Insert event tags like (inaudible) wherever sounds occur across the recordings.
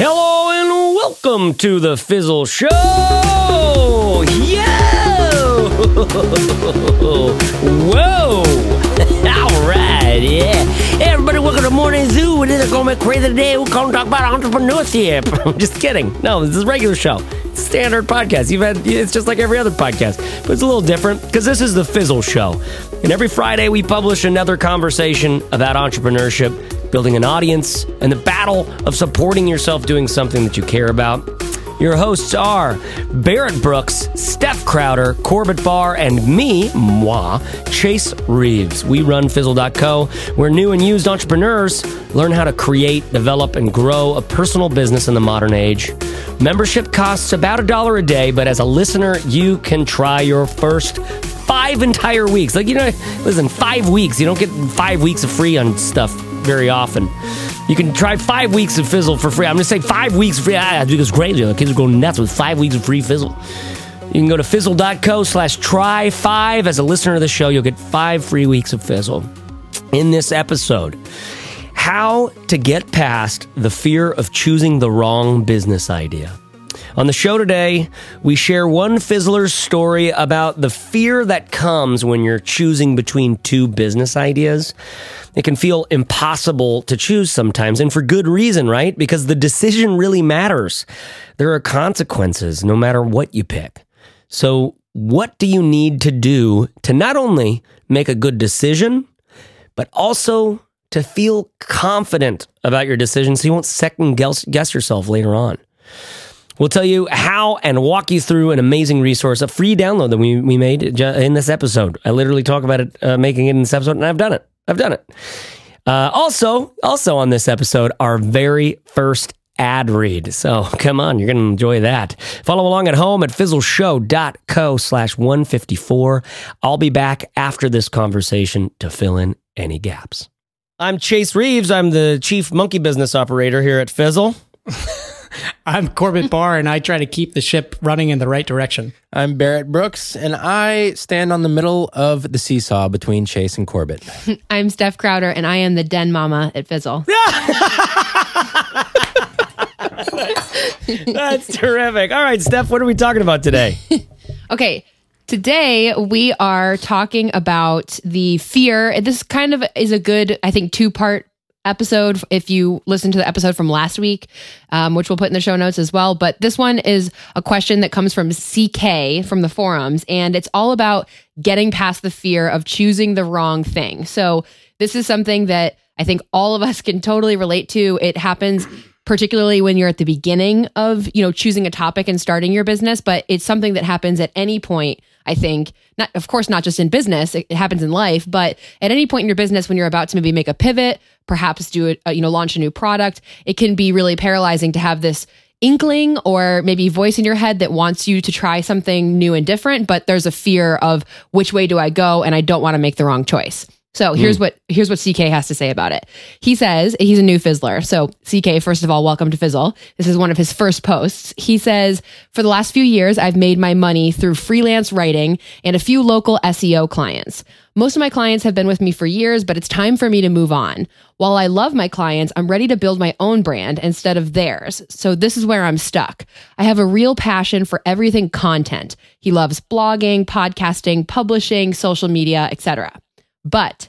Hello and welcome to the Fizzle Show. Yo! (laughs) Whoa! (laughs) All right, yeah. Hey, everybody, welcome to Morning Zoo. It is a Gourmet Crazy today. We're going to talk about entrepreneurship. (laughs) I'm just kidding. No, this is a regular show. Standard podcast. You've had it's just like every other podcast, but it's a little different because this is the Fizzle Show. And every Friday we publish another conversation about entrepreneurship, building an audience, and the battle of supporting yourself doing something that you care about. Your hosts are Barrett Brooks, Steph Crowder, Corbett Barr, and me, moi, Chase Reeves. We run Fizzle.co, where new and used entrepreneurs learn how to create, develop, and grow a personal business in the modern age. Membership costs about a dollar a day, but as a listener, you can try your first five entire weeks. Like, you know, listen, five weeks. You don't get five weeks of free on stuff very often. You can try five weeks of Fizzle for free. I'm going to say five weeks free. Ah, this crazy. The kids are going nuts with five weeks of free Fizzle. You can go to fizzle.co slash try five. As a listener of the show, you'll get five free weeks of Fizzle. In this episode, how to get past the fear of choosing the wrong business idea. On the show today, we share one Fizzler's story about the fear that comes when you're choosing between two business ideas. It can feel impossible to choose sometimes, and for good reason, right? Because the decision really matters. There are consequences no matter what you pick. So, what do you need to do to not only make a good decision, but also to feel confident about your decision so you won't second guess yourself later on? We'll tell you how and walk you through an amazing resource, a free download that we, we made in this episode. I literally talk about it, uh, making it in this episode, and I've done it. I've done it. Uh, also, also on this episode, our very first ad read. So come on, you're going to enjoy that. Follow along at home at fizzleshow.co slash 154. I'll be back after this conversation to fill in any gaps. I'm Chase Reeves. I'm the chief monkey business operator here at Fizzle. (laughs) (laughs) I'm Corbett Barr, and I try to keep the ship running in the right direction. I'm Barrett Brooks, and I stand on the middle of the seesaw between Chase and Corbett. (laughs) I'm Steph Crowder, and I am the den mama at Fizzle. (laughs) That's terrific. All right, Steph, what are we talking about today? okay. Today we are talking about the fear. This kind of is a good, I think, two part episode if you listen to the episode from last week, um, which we'll put in the show notes as well. But this one is a question that comes from CK from the forums, and it's all about getting past the fear of choosing the wrong thing. So, this is something that I think all of us can totally relate to. It happens particularly when you're at the beginning of, you know, choosing a topic and starting your business, but it's something that happens at any point, I think. Not of course not just in business, it, it happens in life, but at any point in your business when you're about to maybe make a pivot, perhaps do it, uh, you know, launch a new product, it can be really paralyzing to have this inkling or maybe voice in your head that wants you to try something new and different, but there's a fear of which way do I go and I don't want to make the wrong choice. So here's mm. what here's what CK has to say about it. He says he's a new fizzler. So CK, first of all, welcome to Fizzle. This is one of his first posts. He says, for the last few years, I've made my money through freelance writing and a few local SEO clients. Most of my clients have been with me for years, but it's time for me to move on. While I love my clients, I'm ready to build my own brand instead of theirs. So this is where I'm stuck. I have a real passion for everything content. He loves blogging, podcasting, publishing, social media, etc. But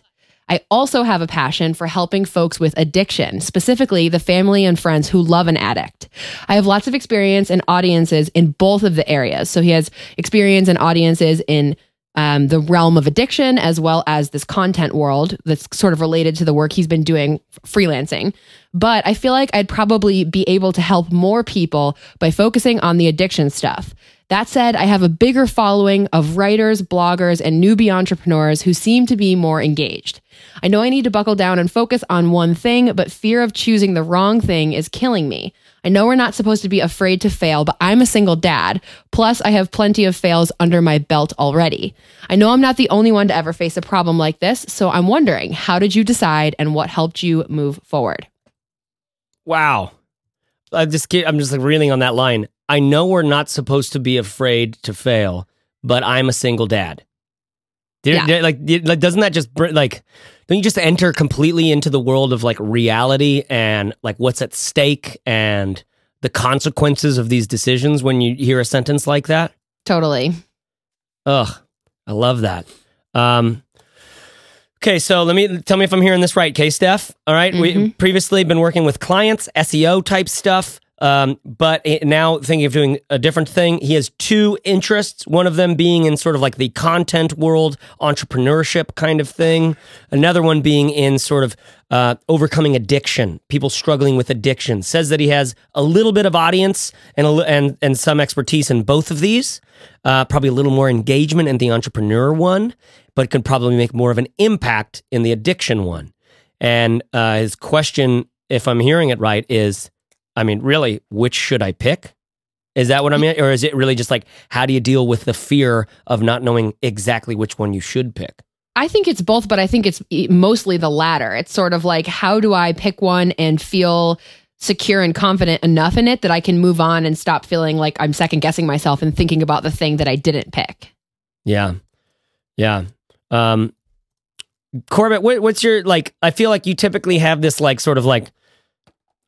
I also have a passion for helping folks with addiction, specifically the family and friends who love an addict. I have lots of experience and audiences in both of the areas. So he has experience and audiences in um, the realm of addiction as well as this content world that's sort of related to the work he's been doing freelancing. But I feel like I'd probably be able to help more people by focusing on the addiction stuff. That said, I have a bigger following of writers, bloggers, and newbie entrepreneurs who seem to be more engaged. I know I need to buckle down and focus on one thing, but fear of choosing the wrong thing is killing me. I know we're not supposed to be afraid to fail, but I'm a single dad. Plus, I have plenty of fails under my belt already. I know I'm not the only one to ever face a problem like this, so I'm wondering how did you decide and what helped you move forward? Wow. I just I'm just like reeling on that line. I know we're not supposed to be afraid to fail, but I'm a single dad. Did, yeah. Did, like, did, like, doesn't that just like, don't you just enter completely into the world of like reality and like what's at stake and the consequences of these decisions when you hear a sentence like that? Totally. Ugh, I love that. Um, okay, so let me tell me if I'm hearing this right, okay, Steph. All right, we Mhm. previously been working with clients, SEO type stuff, um, but it- now thinking of doing a different thing. He has two interests. One of them being in sort of like the content world, entrepreneurship kind of thing. Another one being in sort of uh, overcoming addiction, people struggling with addiction. Says that he has a little bit of audience and a, and and some expertise in both of these. Uh, probably a little more engagement in the entrepreneur one, but could probably make more of an impact in the addiction one. And uh, his question, if I'm hearing it right, is, I mean, really, which should I pick? Is that what I mean, or is it really just like how do you deal with the fear of not knowing exactly which one you should pick? I think it's both, but I think it's mostly the latter. It's sort of like, how do I pick one and feel secure and confident enough in it that I can move on and stop feeling like I'm second guessing myself and thinking about the thing that I didn't pick? Yeah, yeah. Um, Corbett, what, what's your like? I feel like you typically have this like sort of like,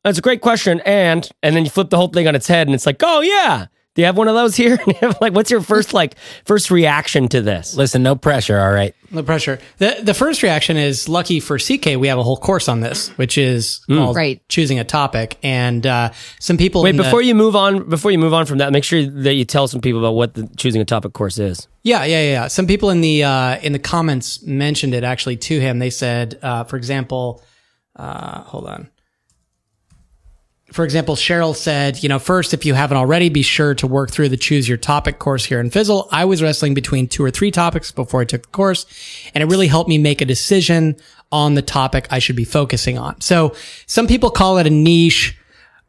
that's a great question, and and then you flip the whole thing on its head, and it's like, oh yeah. Do you have one of those here? (laughs) like, what's your first like first reaction to this? Listen, no pressure. All right. No pressure. The the first reaction is lucky for CK. We have a whole course on this, which is called Right. choosing a topic. And uh, some people Wait, in the- before you move on, before you move on from that, make sure that you tell some people about what the choosing a topic course is. Yeah, yeah, yeah, yeah. Some people in the uh, in the comments mentioned it actually to him. They said, uh, for example, uh, hold on. For example, Cheryl said, you know, first, if you haven't already, be sure to work through the choose your topic course here in Fizzle. I was wrestling between two or three topics before I took the course, and it really helped me make a decision on the topic I should be focusing on. So some people call it a niche.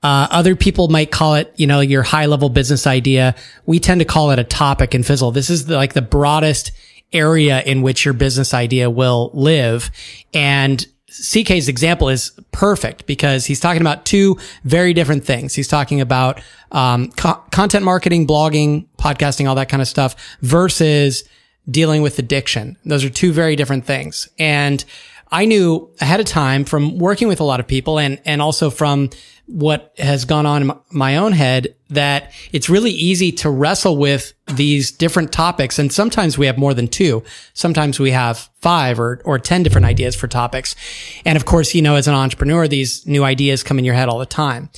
Uh, other people might call it, you know, your high level business idea. We tend to call it a topic in Fizzle. This is the, like the broadest area in which your business idea will live. And CK's example is perfect because he's talking about two very different things. He's talking about um, co- content marketing, blogging, podcasting, all that kind of stuff versus dealing with addiction. Those are two very different things. And I knew ahead of time from working with a lot of people and, and also from what has gone on in my own head that it's really easy to wrestle with these different topics. And sometimes we have more than two. Sometimes we have five or, or 10 different ideas for topics. And of course, you know, as an entrepreneur, these new ideas come in your head all the time.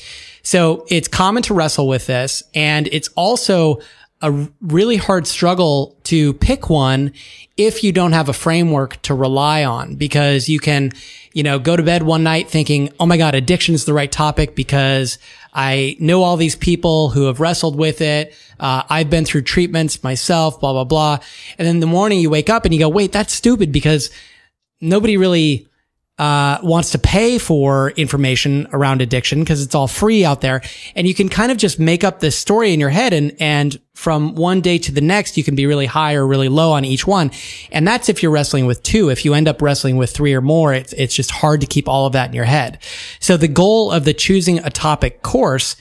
So it's common to wrestle with this. And it's also a really hard struggle to pick one if you don't have a framework to rely on because you can, you know, go to bed one night thinking, Oh my God, addiction is the right topic because I know all these people who have wrestled with it. Uh, I've been through treatments myself, blah, blah, blah. And then in the morning you wake up and you go, wait, that's stupid because nobody really uh, wants to pay for information around addiction because it's all free out there. And you can kind of just make up this story in your head and, and from one day to the next, you can be really high or really low on each one. And that's if you're wrestling with two. If you end up wrestling with three or more, it's, it's just hard to keep all of that in your head. So the goal of the choosing a topic course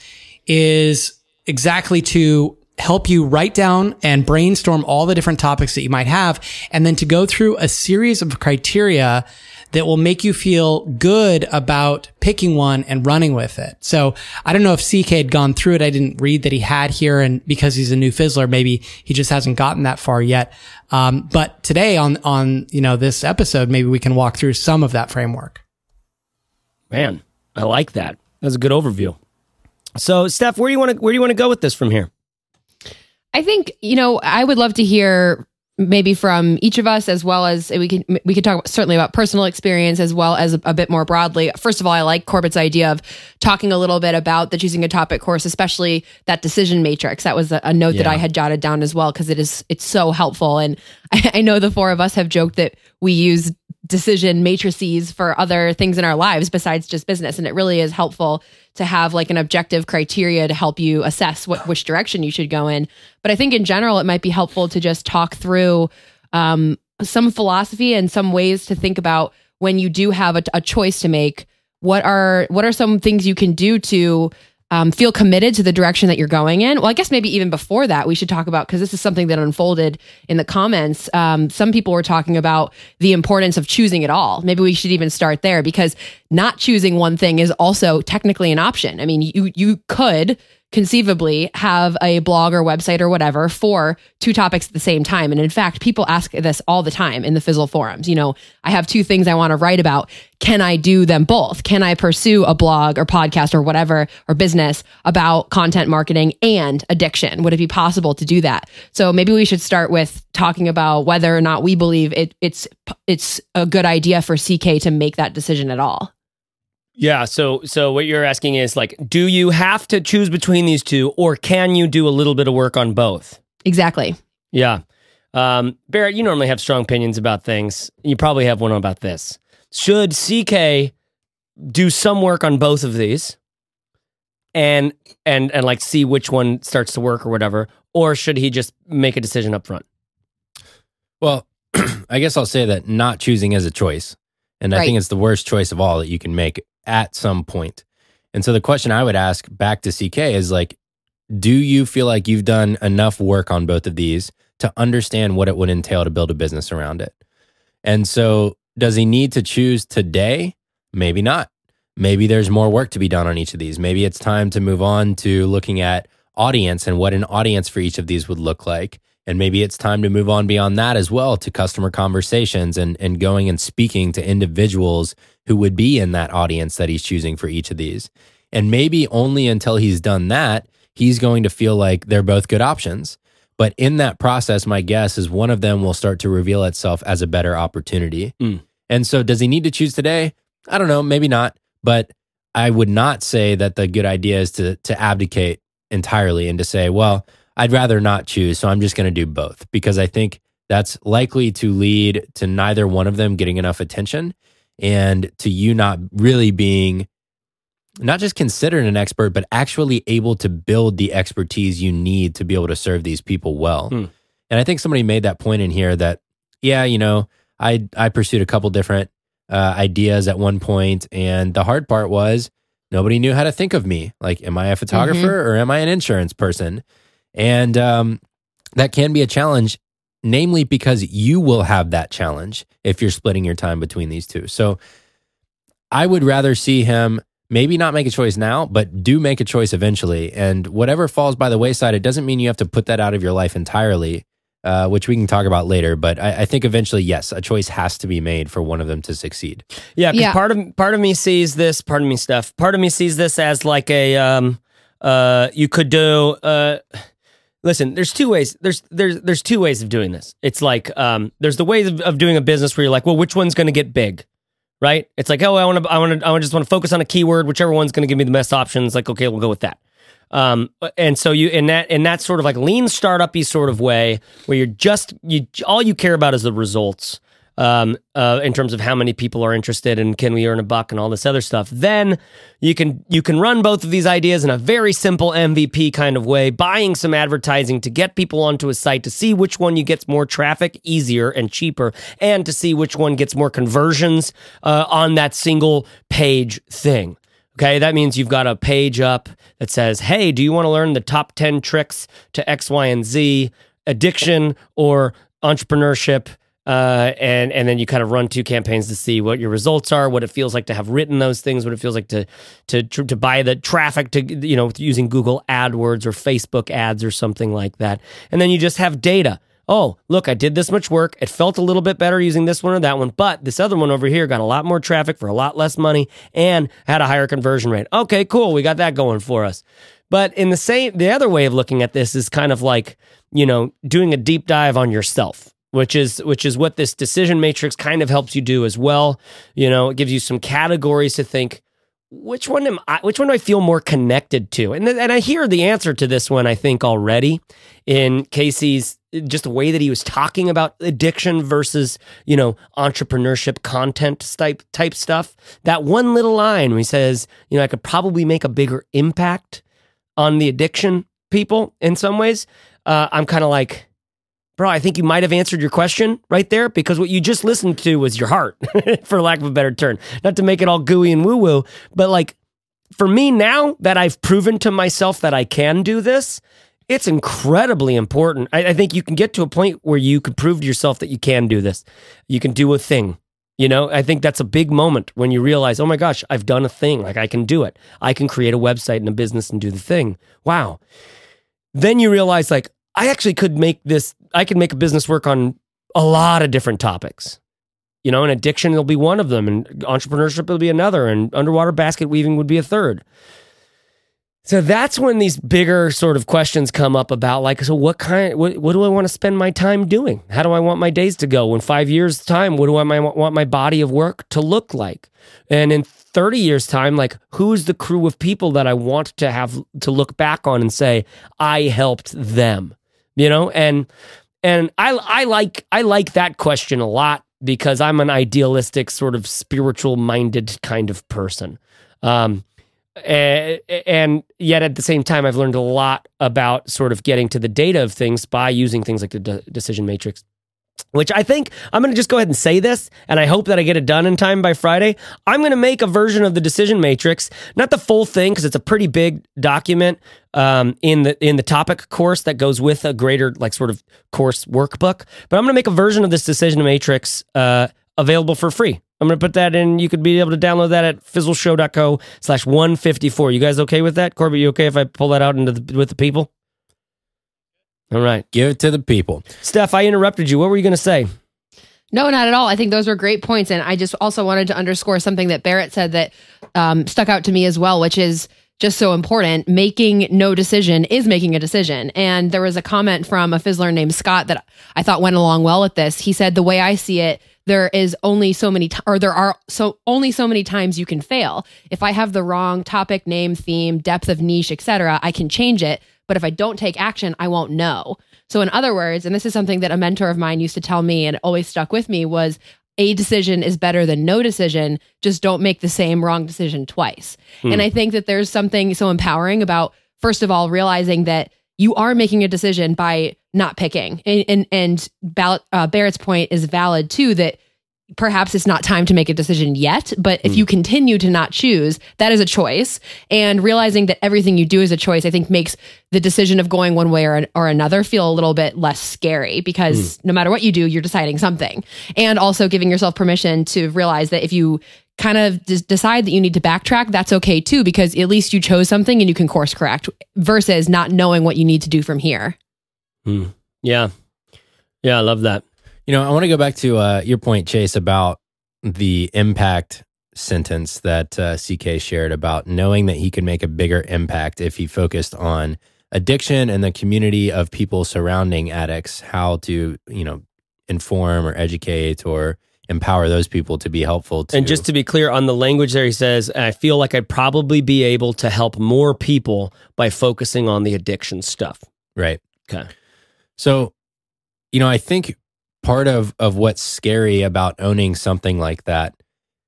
is exactly to help you write down and brainstorm all the different topics that you might have and then to go through a series of criteria that will make you feel good about picking one and running with it. So I don't know if CK had gone through it. I didn't read that he had here. And because he's a new fizzler, maybe he just hasn't gotten that far yet. Um, but today on, on, you know, this episode, maybe we can walk through some of that framework. Man, I like that. That's a good overview. So, Steph, where do you want to where do you want to go with this from here? I think you know I would love to hear maybe from each of us as well as we can we could talk certainly about personal experience as well as a, a bit more broadly. First of all, I like Corbett's idea of talking a little bit about the choosing a topic course, especially that decision matrix. That was a, a note that I had jotted down as well because it is it's so helpful. And (laughs) I, I know the four of us have joked that we use decision matrices for other things in our lives besides just business, and it really is helpful to have like an objective criteria to help you assess what which direction you should go in. But I think in general, it might be helpful to just talk through um, some philosophy and some ways to think about when you do have a, a choice to make. What are what are some things you can do to um, feel committed to the direction that you're going in? Well, I guess maybe even before that, we should talk about because this is something that unfolded in the comments. Um, some people were talking about the importance of choosing it all. Maybe we should even start there because not choosing one thing is also technically an option. I mean, you you could conceivably have a blog or website or whatever for two topics at the same time. And in fact, people ask this all the time in the Fizzle forums. You know, I have two things I want to write about. Can I do them both? Can I pursue a blog or podcast or whatever or business about content marketing and addiction? Would it be possible to do that? So maybe we should start with talking about whether or not we believe it, it's it's a good idea for CK to make that decision at all. Yeah. So, so what you're asking is like, do you have to choose between these two, or can you do a little bit of work on both? Exactly. Yeah. Um, Barrett, you normally have strong opinions about things. You probably have one about this. Should CK do some work on both of these, and and and like see which one starts to work or whatever, or should he just make a decision up front? Well, (clears throat) I guess I'll say that not choosing is a choice. And I Right. think it's the worst choice of all that you can make at some point. And so the question I would ask back to CK is like, do you feel like you've done enough work on both of these to understand what it would entail to build a business around it? And so does he need to choose today? Maybe not. Maybe there's more work to be done on each of these. Maybe it's time to move on to looking at audience and what an audience for each of these would look like. And maybe it's time to move on beyond that as well to customer conversations and, and going and speaking to individuals who would be in that audience that he's choosing for each of these. And maybe only until he's done that, he's going to feel like they're both good options. But in that process, my guess is one of them will start to reveal itself as a better opportunity. Mm. And so, does he need to choose today? I don't know, maybe not. But I would not say that the good idea is to to abdicate entirely and to say, well, I'd rather not choose, so I'm just going to do both because I think that's likely to lead to neither one of them getting enough attention and to you not really being not just considered an expert, but actually able to build the expertise you need to be able to serve these people well. Hmm. And I think somebody made that point in here that, yeah, you know, I I pursued a couple different uh, ideas at one point, and the hard part was nobody knew how to think of me. Like, am I a photographer or am I an insurance person? And um, that can be a challenge, namely because you will have that challenge if you're splitting your time between these two. So I would rather see him maybe not make a choice now, but do make a choice eventually. And whatever falls by the wayside, it doesn't mean you have to put that out of your life entirely, uh, which we can talk about later. But I, I think eventually, yes, a choice has to be made for one of them to succeed. Yeah, because Yeah. part of part of me sees this. Part of me stuff. Part of me sees this as like a um uh you could do uh. Listen, there's two ways. There's there's there's two ways of doing this. It's like um, there's the ways of, of doing a business where you're like, well, which one's going to get big, right? It's like, oh, I want to I want to I just want to focus on a keyword, whichever one's going to give me the best options. Like, okay, we'll go with that. Um, and so you in that in that sort of like lean startup-y sort of way where you're just you all you care about is the results um, uh, in terms of how many people are interested and can we earn a buck and all this other stuff. Then you can you can run both of these ideas in a very simple MVP kind of way, buying some advertising to get people onto a site to see which one you gets more traffic easier and cheaper, and to see which one gets more conversions uh, on that single page thing. Okay, that means you've got a page up that says, "Hey, do you want to learn the top 10 tricks to X, Y, and Z, addiction or entrepreneurship?" Uh, and and then you kind of run two campaigns to see what your results are, what it feels like to have written those things, what it feels like to to to, buy the traffic to you know using Google AdWords or Facebook ads or something like that, and then you just have data. Oh, look, I did this much work. It felt a little bit better using this one or that one, but this other one over here got a lot more traffic for a lot less money and had a higher conversion rate. Okay, cool. We got that going for us. But in the same, the other way of looking at this is kind of like, you know, doing a deep dive on yourself, which is, which is what this decision matrix kind of helps you do as well. You know, it gives you some categories to think, which one am I, which one do I feel more connected to? And, and I hear the answer to this one, I think already in CK's just the way that he was talking about addiction versus, you know, entrepreneurship content type type stuff. That one little line where he says, you know, I could probably make a bigger impact on the addiction people in some ways. Uh, I'm kind of like, bro, I think you might have answered your question right there because what you just listened to was your heart, (laughs) for lack of a better term. Not to make it all gooey and woo woo, but like for me now that I've proven to myself that I can do this, it's incredibly important. I, I think you can get to a point where you can prove to yourself that you can do this. You can do a thing. You know, I think that's a big moment when you realize, oh my gosh, I've done a thing. Like I can do it. I can create a website and a business and do the thing. Wow. Then you realize, like, I actually could make this, I could make a business work on a lot of different topics. You know, and addiction will be one of them, and entrepreneurship will be another, and underwater basket weaving would be a third. So that's when these bigger sort of questions come up about like, so what kind, what, what do I want to spend my time doing? How do I want my days to go? In five years' time, what do I want my body of work to look like? And in 30 years' time, like, who's the crew of people that I want to have to look back on and say, I helped them, you know? And, and I, I like, I like that question a lot because I'm an idealistic, sort of spiritual minded kind of person. Um, and, yet at the same time i've learned a lot about sort of getting to the data of things by using things like the de- decision matrix which I think I'm going to just go ahead and say this, and I hope that I get it done in time by Friday. I'm going to make a version of the decision matrix, not the full thing because it's a pretty big document um, in the in the topic course that goes with a greater like sort of course workbook. But I'm going to make a version of this decision matrix uh, available for free. I'm going to put that in. You could be able to download that at fizzleshow.co slash 154. You guys okay with that? Corbett, you okay if I pull that out into the, with the people? All right. Give it to the people. Steph, I interrupted you. What were you going to say? No, not at all. I think those were great points. And I just also wanted to underscore something that Barrett said that um, stuck out to me as well, which is just so important. Making no decision is making a decision. And there was a comment from a fizzler named Scott that I thought went along well with this. He said, The way I see it, there is only so many t- or there are so only so many times you can fail if i have the wrong topic name theme depth of niche etc i can change it but if i don't take action i won't know so in other words and this is something that a mentor of mine used to tell me and always stuck with me was a decision is better than no decision just don't make the same wrong decision twice hmm. and i think that there's something so empowering about first of all realizing that you are making a decision by not picking. And and, and Ball- uh, Barrett's point is valid too that perhaps it's not time to make a decision yet, but if mm. you continue to not choose, that is a choice. And realizing that everything you do is a choice, I think makes the decision of going one way or, or another feel a little bit less scary because mm. no matter what you do, you're deciding something. And also giving yourself permission to realize that if you kind of d- decide that you need to backtrack, that's okay too, because at least you chose something and you can course correct versus not knowing what you need to do from here. Hmm. Yeah. Yeah, I love that. You know, I want to go back to uh, your point, Chase, about the impact sentence that uh, CK shared about knowing that he could make a bigger impact if he focused on addiction and the community of people surrounding addicts, how to, you know, inform or educate or empower those people to be helpful to. And just to be clear on the language there, he says, I feel like I'd probably be able to help more people by focusing on the addiction stuff. Right. Okay. So, you know, I think part of of what's scary about owning something like that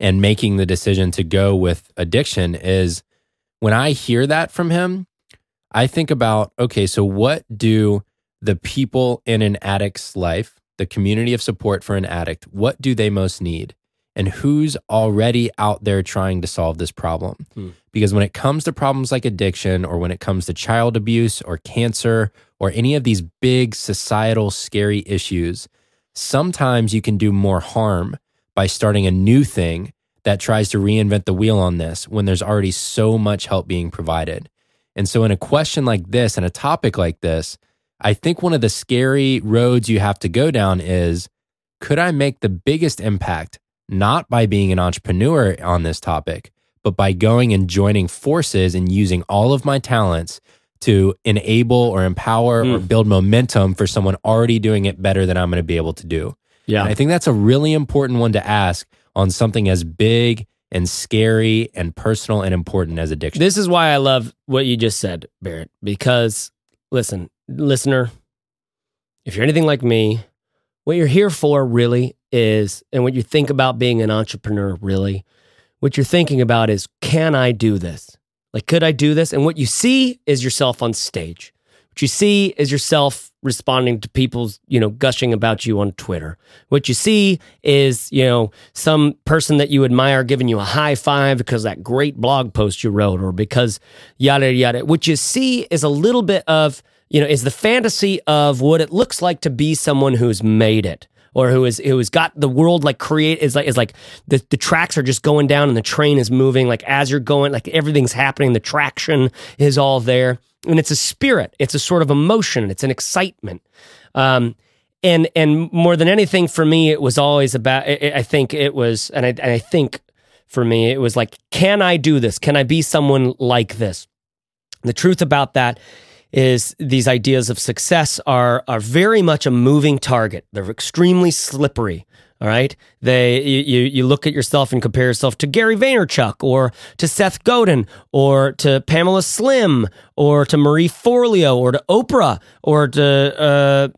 and making the decision to go with addiction is when I hear that from him, I think about, okay, so what do the people in an addict's life the community of support for an addict, what do they most need? And who's already out there trying to solve this problem? Hmm. Because when it comes to problems like addiction, or when it comes to child abuse, or cancer, or any of these big societal scary issues, sometimes you can do more harm by starting a new thing that tries to reinvent the wheel on this when there's already so much help being provided. And so, in a question like this and a topic like this, I think one of the scary roads you have to go down is could I make the biggest impact not by being an entrepreneur on this topic, but by going and joining forces and using all of my talents to enable or empower mm. or hmm. build momentum for someone already doing it better than I'm going to be able to do. Yeah. And I think that's a really important one to ask on something as big and scary and personal and important as addiction. This is why I love what you just said, Barrett, because listen, listener, if you're anything like me, what you're here for really is, and what you think about being an entrepreneur really, what you're thinking about is, can I do this? Like, could I do this? And what you see is yourself on stage. What you see is yourself responding to people's, you know, gushing about you on Twitter. What you see is, you know, some person that you admire giving you a high five because that great blog post you wrote or because yada, yada. What you see is a little bit of, you know, is the fantasy of what it looks like to be someone who's made it or who is who has got the world like create is like is like the, the tracks are just going down and the train is moving. Like as you're going like everything's happening the traction is all there. And it's a spirit. It's a sort of emotion. It's an excitement. Um and and more than anything for me it was always about i, I think it was and I, and I think for me it was like can i do this? Can i be someone like this? The truth about that is these ideas of success are are very much a moving target. They're extremely slippery. All right, they you you look at yourself and compare yourself to Gary Vaynerchuk or to Seth Godin or to Pamela Slim or to Marie Forleo or to Oprah or to uh,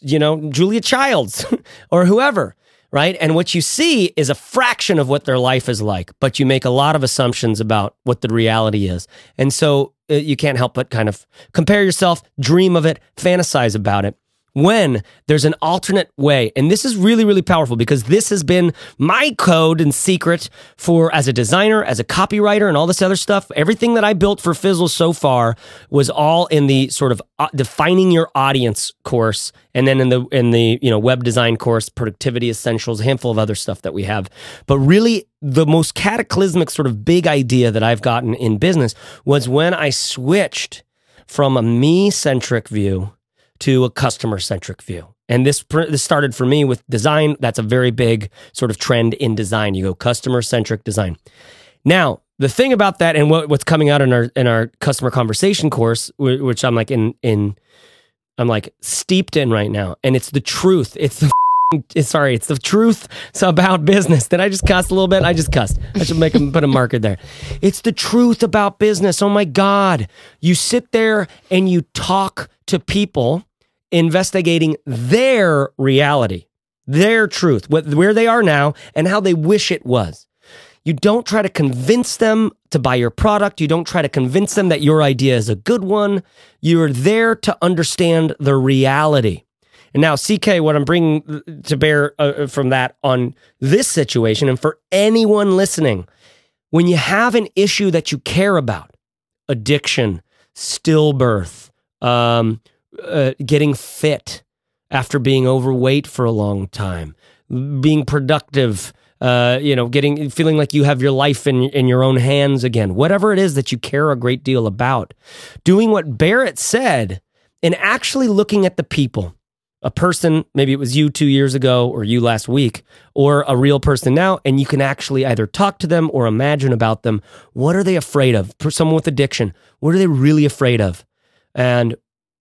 you know Julia Childs (laughs) or whoever right? And what you see is a fraction of what their life is like, but you make a lot of assumptions about what the reality is. And so uh, you can't help but kind of compare yourself, dream of it, fantasize about it when there's an alternate way. And this is really, really powerful because this has been my code and secret for as a designer, as a copywriter, and all this other stuff. Everything that I built for Fizzle so far was all in the sort of uh, defining your audience course. And then in the in the you know web design course, productivity essentials, a handful of other stuff that we have. But really, the most cataclysmic sort of big idea that I've gotten in business was when I switched from a me centric view to a customer centric view. And this this started for me with design. That's a very big sort of trend in design. You go customer centric design. Now, the thing about that and what, what's coming out in our in our customer conversation course, which I'm like in in I'm like steeped in right now, and it's the truth. It's the sorry, it's the truth about business. Did I just cuss a little bit? I just cussed. I should make him put a marker there. It's the truth about business. Oh my God. You sit there and you talk to people investigating their reality, their truth, what, where they are now, and how they wish it was. You don't try to convince them to buy your product. You don't try to convince them that your idea is a good one. You're there to understand the reality. And now, CK, what I'm bringing to bear uh, from that on this situation, and for anyone listening, when you have an issue that you care about, addiction, stillbirth, um, uh, getting fit after being overweight for a long time, being productive, uh, you know, getting feeling like you have your life in in your own hands again. Whatever it is that you care a great deal about, doing what Barrett said and actually looking at the people. A person, maybe it was you two years ago or you last week, or a real person now, and you can actually either talk to them or imagine about them. What are they afraid of? For someone with addiction, what are they really afraid of? And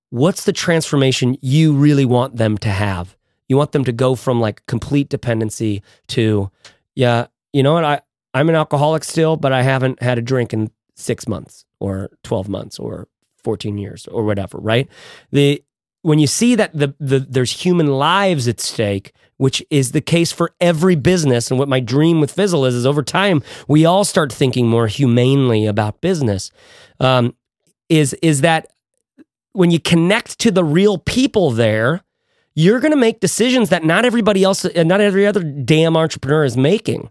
what's the transformation you really want them to have? You want them to go from like complete dependency to, yeah, you know what? I, I'm an alcoholic still, but I haven't had a drink in six months or 12 months or 14 years or whatever, right? The, when you see that the, the there's human lives at stake, which is the case for every business, and what my dream with Fizzle is, is over time we all start thinking more humanely about business. Um, is is that when you connect to the real people there, you're going to make decisions that not everybody else, and not every other damn entrepreneur is making.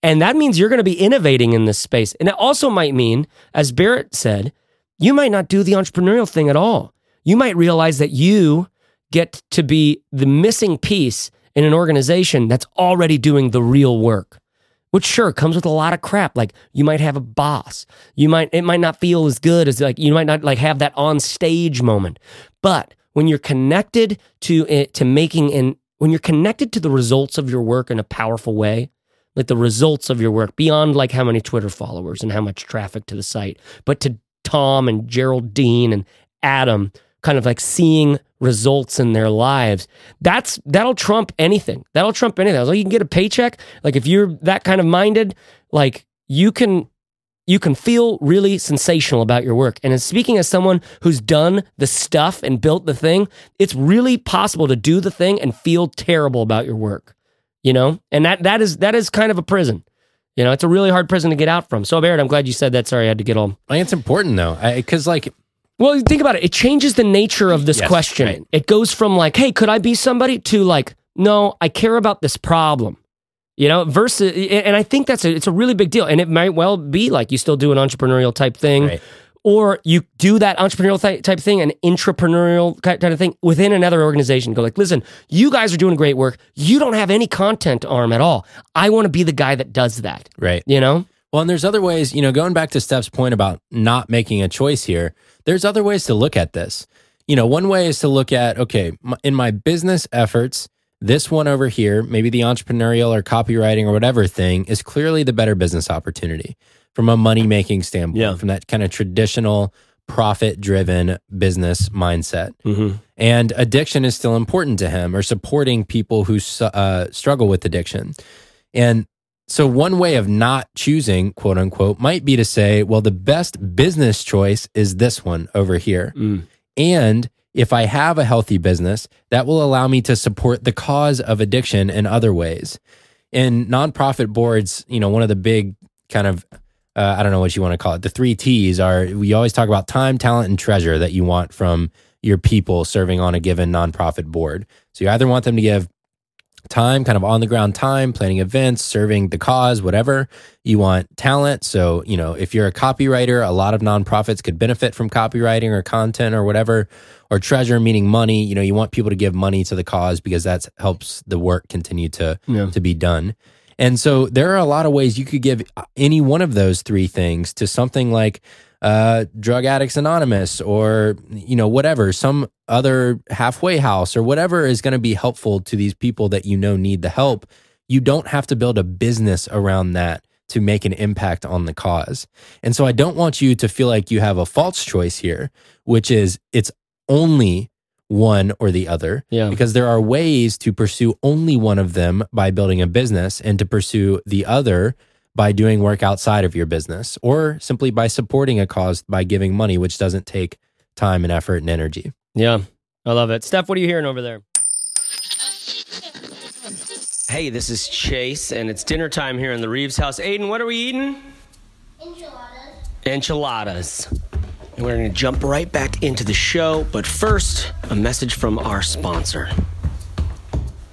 And that means you're going to be innovating in this space. And it also might mean, as Barrett said, you might not do the entrepreneurial thing at all. You might realize that you get to be the missing piece in an organization that's already doing the real work which sure comes with a lot of crap. Like you might have a boss. You might it might not feel as good as like you might not like have that on stage moment. But when you're connected to it to making and when you're connected to the results of your work in a powerful way, like the results of your work beyond like how many Twitter followers and how much traffic to the site, but to Tom and Geraldine and Adam kind of like seeing results in their lives. That's that'll trump anything. That'll trump anything. Like you can get a paycheck. Like if you're that kind of minded, like you can you can feel really sensational about your work. And speaking as someone who's done the stuff and built the thing, it's really possible to do the thing and feel terrible about your work. You know? And that that is that is kind of a prison. You know, it's a really hard prison to get out from. So Barrett, I'm glad you said that. Sorry, I had to get all. I it's important though, because like well, think about it. It changes the nature of this Yes, question. right. It goes from like, hey, could I be somebody to like, no, I care about this problem. You know, versus, and I think that's a, it's a really big deal. And it might well be like you still do an entrepreneurial type thing, Right. or you do that entrepreneurial th- type thing, an intrapreneurial kind of thing within another organization. Go like, listen, you guys are doing great work. You don't have any content arm at all. I want to be the guy that does that. Right. You know? Well, and there's other ways, you know, going back to Steph's point about not making a choice here, there's other ways to look at this. You know, one way is to look at, okay, in my business efforts, this one over here, maybe the entrepreneurial or copywriting or whatever thing, is clearly the better business opportunity from a money making standpoint, Yeah. from that kind of traditional profit driven business mindset. Mm-hmm. And addiction is still important to him or supporting people who uh, struggle with addiction. And so, one way of not choosing, quote unquote, might be to say, well, the best business choice is this one over here. Mm. And if I have a healthy business, that will allow me to support the cause of addiction in other ways. In nonprofit boards, you know, one of the big kind of, uh, I don't know what you want to call it, the three T's are we always talk about time, talent, and treasure that you want from your people serving on a given nonprofit board. So you either want them to give time, kind of on the ground time, planning events, serving the cause, whatever. You want talent. So, you know, if you're a copywriter, a lot of nonprofits could benefit from copywriting or content or whatever. Or treasure, meaning money. You know, you want people to give money to the cause because that helps the work continue to Yeah. to be done. And so there are a lot of ways you could give any one of those three things to something like uh, Drug Addicts Anonymous or, you know, whatever, some other halfway house or whatever is going to be helpful to these people that you know need the help. You don't have to build a business around that to make an impact on the cause. And so I don't want you to feel like you have a false choice here, which is it's only one or the other Yeah. because there are ways to pursue only one of them by building a business and to pursue the other by doing work outside of your business or simply by supporting a cause by giving money, which doesn't take time and effort and energy. Yeah. I love it. Steph, what are you hearing over there? Hey, this is Chase, and it's dinner time here in the Reeves house. Aiden, what are we eating? Enchiladas. enchiladas. And we're going to jump right back into the show, but first, a message from our sponsor.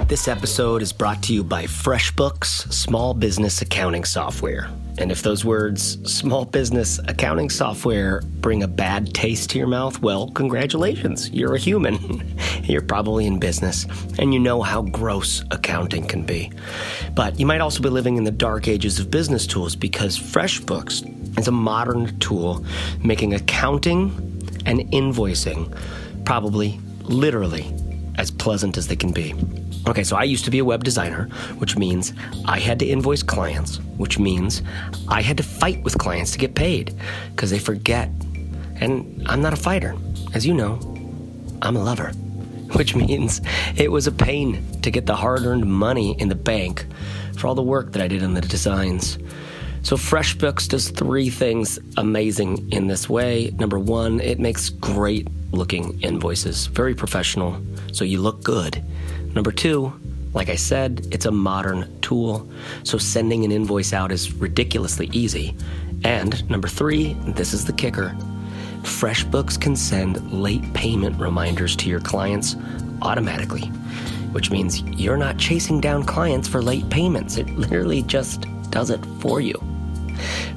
This episode is brought to you by FreshBooks Small Business Accounting Software. And if those words, small business accounting software, bring a bad taste to your mouth, well, congratulations. You're a human. (laughs) You're probably in business, and you know how gross accounting can be. But you might also be living in the dark ages of business tools because FreshBooks is a modern tool making accounting and invoicing probably literally as pleasant as they can be. Okay, so I used to be a web designer, which means I had to invoice clients, which means I had to fight with clients to get paid because they forget. And I'm not a fighter. As you know, I'm a lover, (laughs) which means it was a pain to get the hard earned money in the bank for all the work that I did on the designs. So FreshBooks does three things amazing in this way. Number one, it makes great looking invoices, very professional, so you look good. Number two, like I said, it's a modern tool, so sending an invoice out is ridiculously easy. And number three, this is the kicker FreshBooks can send late payment reminders to your clients automatically, which means you're not chasing down clients for late payments. It literally just does it for you.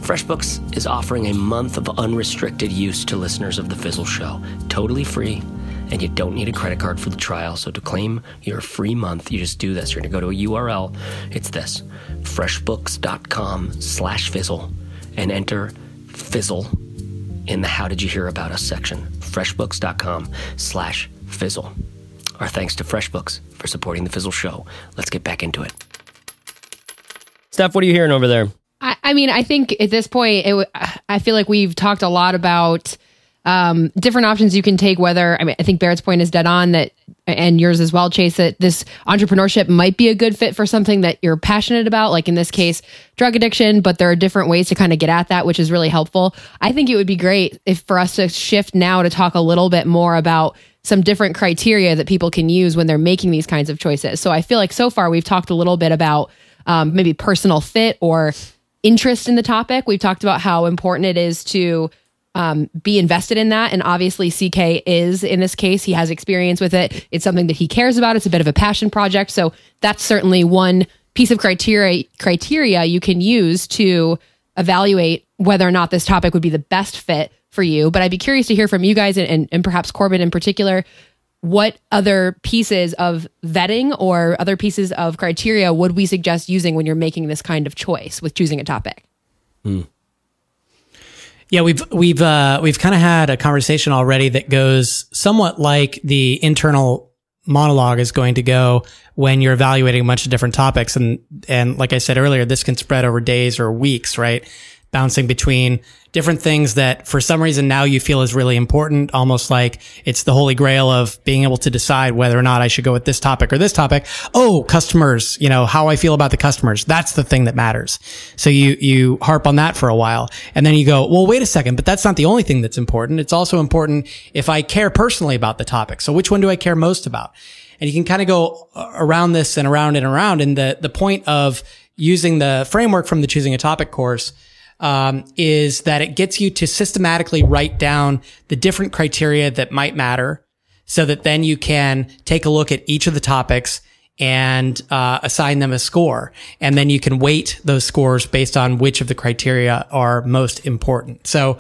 FreshBooks is offering a month of unrestricted use to listeners of The Fizzle Show, totally free, and you don't need a credit card for the trial. So to claim your free month, you just do this. You're going to go to a URL. It's this, freshbooks.com slash fizzle, and enter fizzle in the How Did You Hear About Us section, freshbooks.com slash fizzle. Our thanks to FreshBooks for supporting The Fizzle Show. Let's get back into it. Steph, what are you hearing over there? I, I mean, I think at this point, it, I feel like we've talked a lot about um, different options you can take. Whether I mean, I think Barrett's point is dead on that, and yours as well, Chase. That this entrepreneurship might be a good fit for something that you're passionate about, like in this case, drug addiction. But there are different ways to kind of get at that, which is really helpful. I think it would be great if for us to shift now to talk a little bit more about some different criteria that people can use when they're making these kinds of choices. So I feel like so far we've talked a little bit about um, maybe personal fit or interest in the topic. We've talked about how important it is to um, be invested in that. And obviously, CK is in this case. He has experience with it. It's something that he cares about. It's a bit of a passion project. So that's certainly one piece of criteria criteria you can use to evaluate whether or not this topic would be the best fit for you, but I'd be curious to hear from you guys and, and, and perhaps Corbett in particular. What other pieces of vetting or other pieces of criteria would we suggest using when you're making this kind of choice with choosing a topic? Yeah, we've we've uh, we've kind of had a conversation already that goes somewhat like the internal monologue is going to go when you're evaluating a bunch of different topics, and and like I said earlier, this can spread over days or weeks, right? Bouncing between different things that for some reason now you feel is really important, almost like it's the holy grail of being able to decide whether or not I should go with this topic or this topic. Oh, customers, you know, how I feel about the customers. That's the thing that matters. So you, you harp on that for a while and then you go, well, wait a second, but that's not the only thing that's important. It's also important if I care personally about the topic. So which one do I care most about? And you can kind of go around this and around and around. And the, the point of using the framework from the choosing a topic course um, is that it gets you to systematically write down the different criteria that might matter so that then you can take a look at each of the topics and uh, assign them a score. And then you can weight those scores based on which of the criteria are most important. So,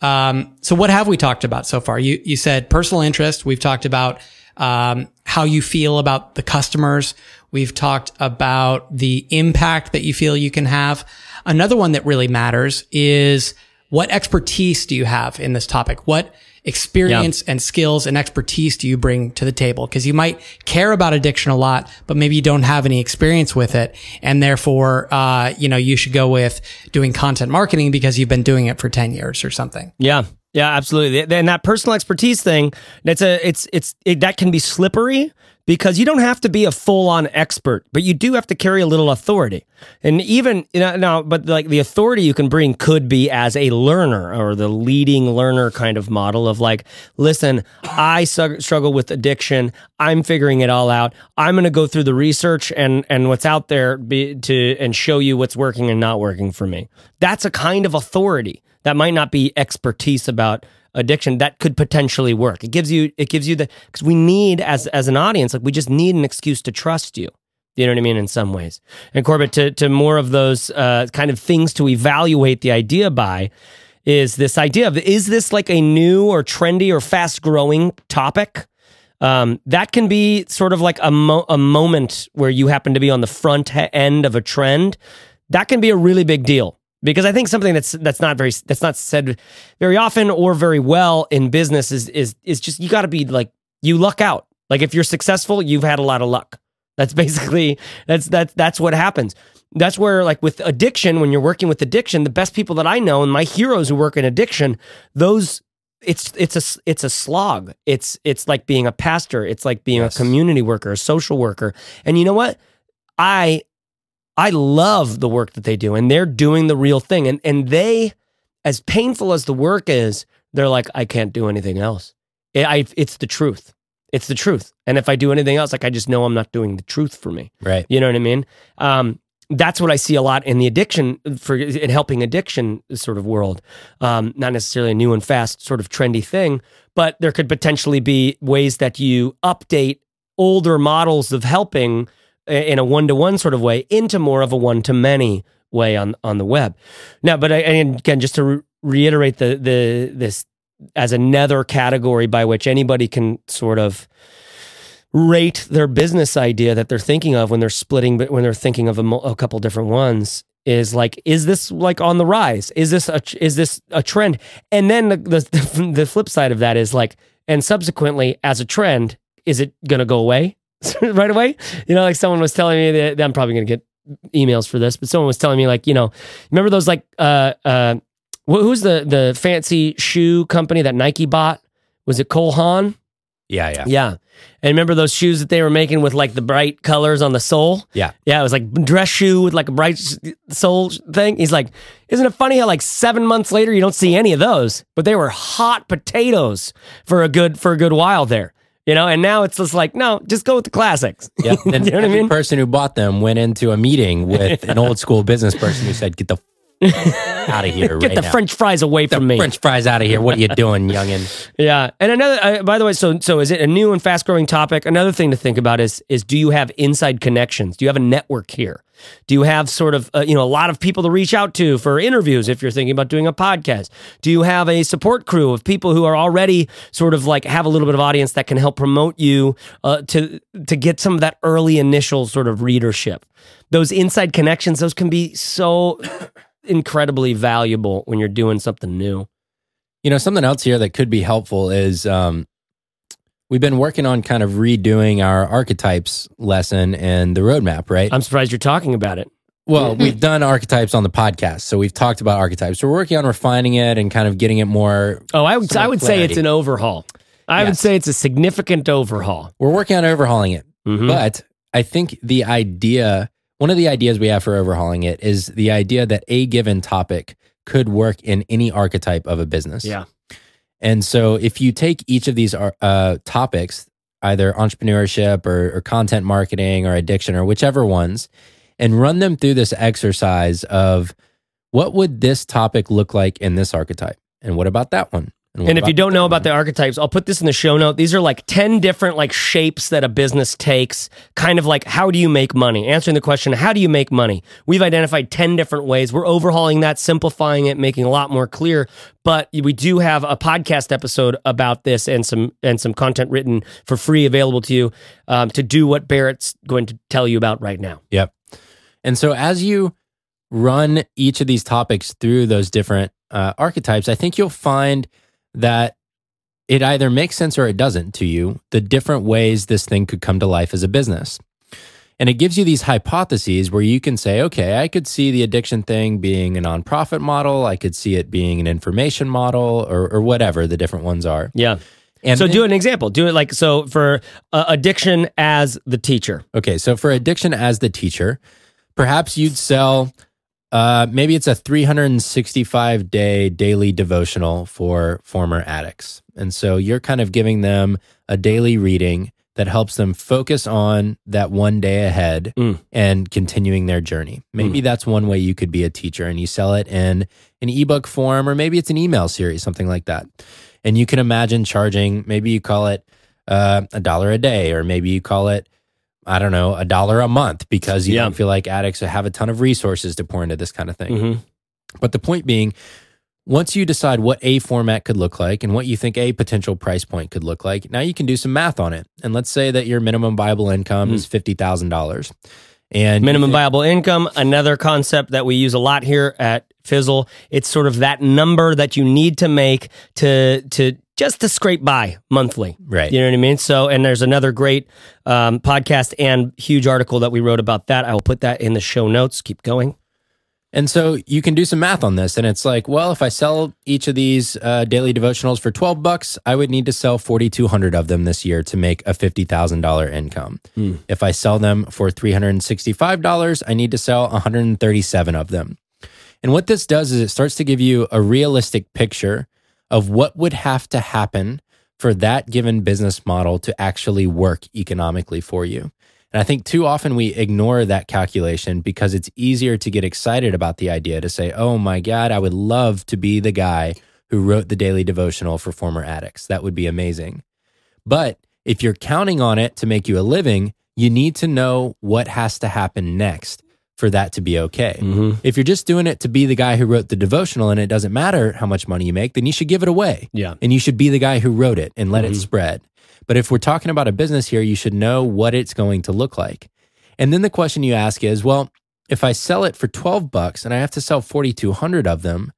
um, so what have we talked about so far? You, you said personal interest. We've talked about um, how you feel about the customers. We've talked about the impact that you feel you can have. Another one that really matters is what expertise do you have in this topic? What experience and skills and expertise do you bring to the table? Cause you might care about addiction a lot, but maybe you don't have any experience with it. And therefore, uh, you know, you should go with doing content marketing because you've been doing it for 10 years or something. Yeah. Yeah, absolutely. And that personal expertise thing, that's a it's it's it, that can be slippery because you don't have to be a full-on expert, but you do have to carry a little authority. And even you know now but like the authority you can bring could be as a learner or the leading learner kind of model of like, listen, I su- struggle with addiction. I'm figuring it all out. I'm going to go through the research and and what's out there be, to and show you what's working and not working for me. That's a kind of authority that might not be expertise about addiction that could potentially work. It gives you it gives you the because we need as as an audience like we just need an excuse to trust you. You know what I mean? In some ways, and Corbett to to more of those uh, kind of things to evaluate the idea by is this idea of is this like a new or trendy or fast growing topic? Um, that can be sort of like a mo- a moment where you happen to be on the front end of a trend. That can be a really big deal because I think something that's that's not very that's not said very often or very well in business is is is just you got to be like you luck out. Like if you're successful, you've had a lot of luck. That's (laughs) basically that's that's that's what happens. That's where like with addiction, when you're working with addiction, the best people that I know and my heroes who work in addiction, those it's it's a it's a slog. It's it's like being a pastor. It's like being Yes. a community worker, a social worker. And you know what? I I love the work that they do and they're doing the real thing. And and they, as painful as the work is, they're like, I can't do anything else. It, I, it's the truth. It's the truth. And if I do anything else, like I just know I'm not doing the truth for me. Right. You know what I mean? Um, that's what I see a lot in the addiction for in helping addiction sort of world. Um, not necessarily a new and fast sort of trendy thing, but there could potentially be ways that you update older models of helping in a one to one sort of way into more of a one to many way on on the web. Now, but I, and again, just to re- reiterate the the this as another category by which anybody can sort of rate their business idea that they're thinking of when they're splitting, but when they're thinking of a, mo- a couple different ones is like, is this like on the rise? Is this a, is this a trend? And then the, the, (laughs) the flip side of that is like, and subsequently as a trend, is it going to go away (laughs) right away? You know, like someone was telling me that I'm probably going to get emails for this, but someone was telling me like, you know, remember those like, uh, uh, who's the, the fancy shoe company that Nike bought? Was it Cole Haan? Yeah, yeah. Yeah. And remember those shoes that they were making with like the bright colors on the sole? Yeah. Yeah, it was like dress shoe with like a bright sole thing. He's like, isn't it funny how like seven months later you don't see any of those, but they were hot potatoes for a good for a good while there, you know. And now it's just like, no, just go with the classics. (laughs) Yeah. And you know what I mean? person who bought them went into a meeting with an old school business person who said, "Get the (laughs) out of here. Get right the now. French fries away the from me. French fries out of here. What are you doing, youngin? (laughs) Yeah, and another. Uh, by the way, so so is it a new and fast growing topic? Another thing to think about is is do you have inside connections? Do you have a network here? Do you have sort of uh, you know a lot of people to reach out to for interviews if you're thinking about doing a podcast? Do you have a support crew of people who are already sort of like have a little bit of audience that can help promote you uh, to to get some of that early initial sort of readership? Those inside connections, those can be so incredibly valuable when you're doing something new. You know, something else here that could be helpful is um, we've been working on kind of redoing our archetypes lesson and the roadmap, right? I'm surprised you're talking about it. well, (laughs) we've done archetypes on the podcast, so we've talked about archetypes. So We're working on refining it and kind of getting it more. Oh, I would I would say it's an overhaul. I would say it's a significant overhaul. We're working on overhauling it, Mhm. but I think the idea, one of the ideas we have for overhauling it, is the idea that a given topic could work in any archetype of a business. yeah, And so if you take each of these uh, topics, either entrepreneurship or, or content marketing or addiction or whichever ones, and run them through this exercise of what would this topic look like in this archetype? And what about that one? What and if you don't know about the archetypes, I'll put this in the show note. These are like 10 different like shapes that a business takes, kind of like how do you make money? Answering the question, how do you make money? We've identified 10 different ways. We're overhauling that, simplifying it, making it a lot more clear. But we do have a podcast episode about this and some and some content written for free available to you um, to do what Barrett's going to tell you about right now. Yep. And so as you run each of these topics through those different uh, archetypes, I think you'll find that it either makes sense or it doesn't to you, the different ways this thing could come to life as a business. And it gives you these hypotheses where you can say, okay, I could see the addiction thing being a nonprofit model. I could see it being an information model or, or whatever the different ones are. Yeah. And so do an example. Do it like so for uh, addiction as the teacher. Okay, so for addiction as the teacher, perhaps you'd sell uh, maybe it's a 365 day daily devotional for former addicts. And so you're kind of giving them a daily reading that helps them focus on that one day ahead Mm. and continuing their journey. Maybe that's one way you could be a teacher and you sell it in an ebook form, or maybe it's an email series, something like that. And you can imagine charging, maybe you call it uh, a dollar a day, or maybe you call it I don't know, a dollar a month because you Yeah. don't feel like addicts have a ton of resources to pour into this kind of thing. Mhm. But the point being, once you decide what a format could look like and what you think a potential price point could look like, now you can do some math on it. And let's say that your minimum viable income is fifty thousand dollars, and Minimum think- viable income, another concept that we use a lot here at Fizzle. It's sort of that number that you need to make to to just to scrape by monthly. Right. You know what I mean? So, and there's another great um, podcast and huge article that we wrote about that. I will put that in the show notes. Keep going. And so you can do some math on this, and it's like, well, if I sell each of these uh, daily devotionals for twelve bucks, I would need to sell forty two hundred of them this year to make a fifty thousand dollar income. If I sell them for three hundred and sixty five dollars, I need to sell one hundred and thirty seven of them. And what this does is it starts to give you a realistic picture of what would have to happen for that given business model to actually work economically for you. And I think too often we ignore that calculation because it's easier to get excited about the idea to say, oh my God, I would love to be the guy who wrote the daily devotional for former addicts. That would be amazing. But if you're counting on it to make you a living, you need to know what has to happen next for that to be okay. If you're just doing it to be the guy who wrote the devotional and it doesn't matter how much money you make, then you should give it away. Yeah. And you should be the guy who wrote it and let it spread. But if we're talking about a business here, you should know what it's going to look like. And then the question you ask is, well, if I sell it for 12 bucks and I have to sell 4200 of them,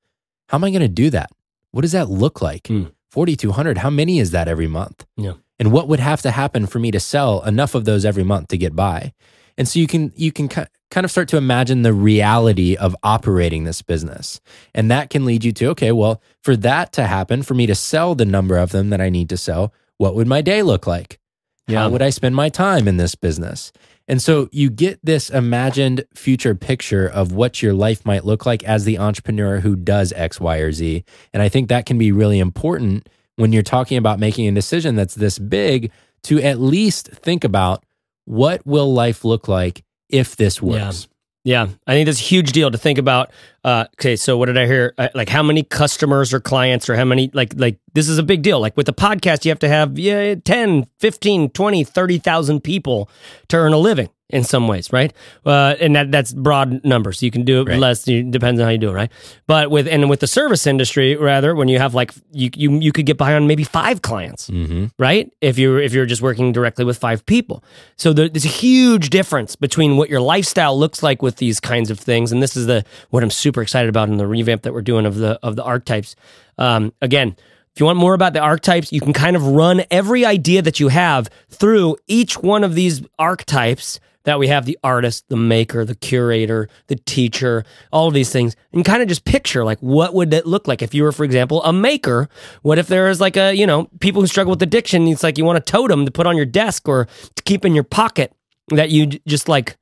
how am I going to do that? What does that look like? Hmm. 4200, how many is that every month? Yeah. And what would have to happen for me to sell enough of those every month to get by? And so you can you can kind of start to imagine the reality of operating this business. And that can lead you to okay, well, for that to happen, for me to sell the number of them that I need to sell, what would my day look like? Yeah. How would I spend my time in this business? And so you get this imagined future picture of what your life might look like as the entrepreneur who does X, Y, or Z. And I think that can be really important when you're talking about making a decision that's this big to at least think about what will life look like if this works. Yeah, I think that's a huge deal to think about. Uh, okay, so what did I hear? Uh, like how many customers or clients or how many like like this is a big deal. Like with the podcast, you have to have yeah 10, 15, 20, 30,000 people to earn a living in some ways, right? Uh, and that that's broad numbers. You can do it Right. less. It depends on how you do it, right? But with and with the service industry, rather, when you have like you you you could get by on maybe five clients Mm-hmm. right? If you're if you're just working directly with five people, so there, there's a huge difference between what your lifestyle looks like with these kinds of things, and this is the what I'm super excited about in the revamp that we're doing of the of the archetypes. Um, again. If you want more about the archetypes, you can kind of run every idea that you have through each one of these archetypes that we have the artist, the maker, the curator, the teacher, all of these things, and kind of just picture like what would it look like if you were, for example, a maker? What if there is like a, you know, people who struggle with addiction, it's like you want a totem to put on your desk or to keep in your pocket that you just like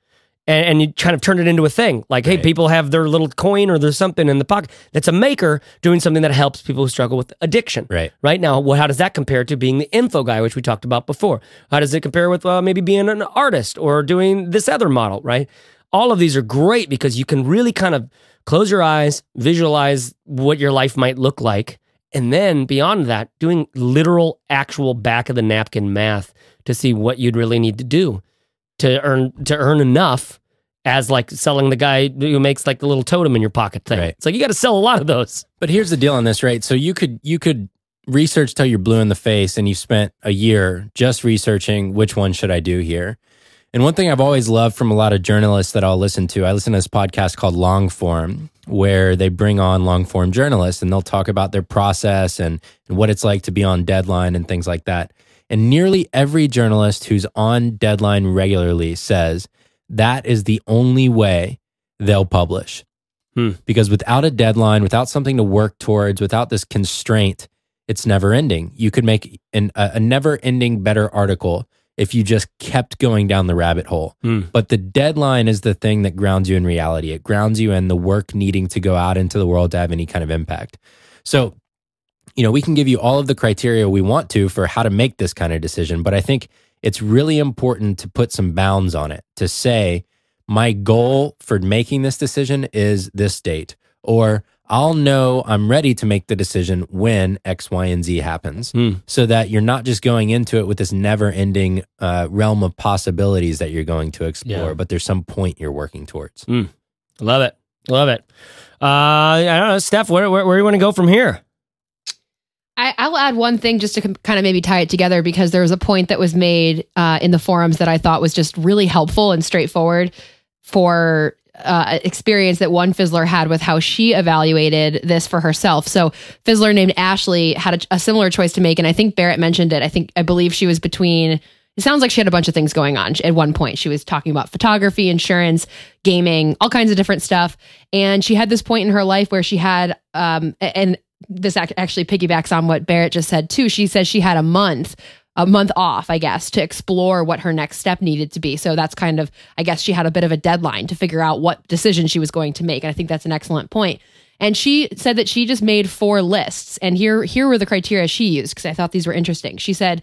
and, and you kind of turn it into a thing. Like, hey, people have their little coin or there's something in the pocket. That's a maker doing something that helps people who struggle with addiction. Right. Right now, well, how does that compare to being the info guy, which we talked about before? How does it compare with uh, maybe being an artist or doing this other model? Right. All of these are great because you can really kind of close your eyes, visualize what your life might look like, and then beyond that, doing literal, actual back of the napkin math to see what you'd really need to do to earn to earn enough as like selling the guy who makes like the little totem in your pocket thing. Right. It's like you got to sell a lot of those. But here's the deal on this, right? So you could you could research till you're blue in the face, and you spent a year just researching which one should I do here. And one thing I've always loved from a lot of journalists that I'll listen to, I listen to this podcast called Long Form, where they bring on long form journalists and they'll talk about their process and, and what it's like to be on deadline and things like that. And nearly every journalist who's on deadline regularly says that is the only way they'll publish because without a deadline, without something to work towards, without this constraint, it's never ending. You could make an, a, a never ending better article if you just kept going down the rabbit hole. Hmm. But the deadline is the thing that grounds you in reality. It grounds you in the work needing to go out into the world to have any kind of impact. So, you know, we can give you all of the criteria we want to for how to make this kind of decision, but I think it's really important to put some bounds on it to say, my goal for making this decision is this date, or I'll know I'm ready to make the decision when X, Y, and Z happens, Hmm. so that you're not just going into it with this never ending uh, realm of possibilities that you're going to explore, Yeah. but there's some point you're working towards. Love it. Love it. Uh, I don't know, Steph, where, where, where do you want to go from here? I, I'll add one thing just to kind of maybe tie it together because there was a point that was made uh, in the forums that I thought was just really helpful and straightforward for uh, experience that one Fizzler had with how she evaluated this for herself. So Fizzler named Ashley had a, a similar choice to make, and I think Barrett mentioned it. I think I believe she was between. It sounds like she had a bunch of things going on. At one point, she was talking about photography, insurance, gaming, all kinds of different stuff. And she had this point in her life where she had, um, a- and this ac- actually piggybacks on what Barrett just said too. She says she had a month, a month off, I guess, to explore what her next step needed to be. So that's kind of, I guess, she had a bit of a deadline to figure out what decision she was going to make. And I think that's an excellent point. And she said that she just made four lists, and here here were the criteria she used because I thought these were interesting. She said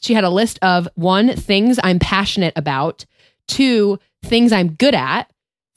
she had a list of one things I'm passionate about, two things I'm good at,